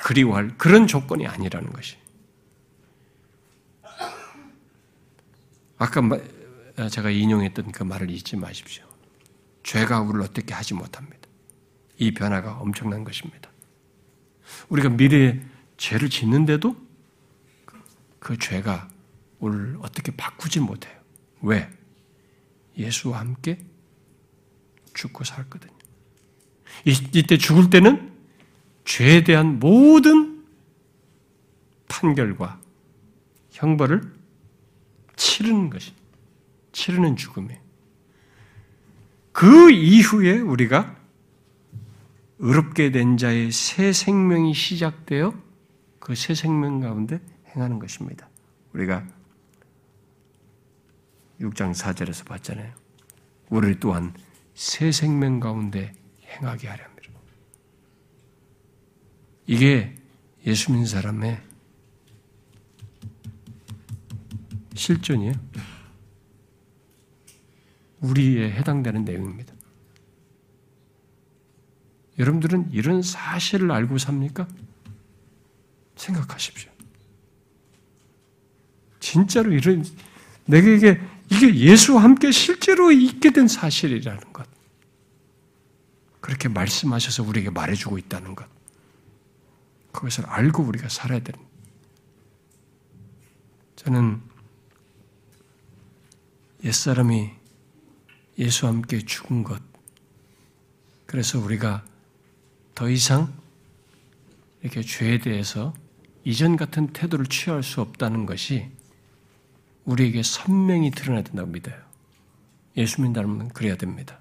그리워할 그런 조건이 아니라는 것이. 아까 제가 인용했던 그 말을 잊지 마십시오. 죄가 우리를 어떻게 하지 못합니다. 이 변화가 엄청난 것입니다. 우리가 미래에 죄를 짓는데도 그 죄가 우리를 어떻게 바꾸지 못해요. 왜? 예수와 함께 죽고 살거든요. 이때 죽을 때는 죄에 대한 모든 판결과 형벌을 치르는 것이 치르는 죽음이에요. 그 이후에 우리가 의롭게 된 자의 새 생명이 시작되어 그 새 생명 가운데 행하는 것입니다. 우리가 6장 4절에서 봤잖아요. 우리 또한 새 생명 가운데 행하게 하려 합니다. 이게 예수 믿는 사람의 실존이에요. 우리에 해당되는 내용입니다. 여러분들은 이런 사실을 알고 삽니까? 생각하십시오. 진짜로 이런 내게 이게 예수와 함께 실제로 있게 된 사실이라는 것. 그렇게 말씀하셔서 우리에게 말해주고 있다는 것. 그것을 알고 우리가 살아야 되는. 저는 옛사람이 예수와 함께 죽은 것. 그래서 우리가 더 이상 이렇게 죄에 대해서 이전 같은 태도를 취할 수 없다는 것이 우리에게 선명히 드러나야 된다고 믿어요. 예수 믿다면 그래야 됩니다.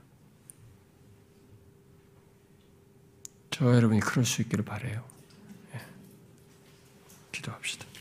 저 여러분이 그럴 수 있기를 바래요. 예. 기도합시다.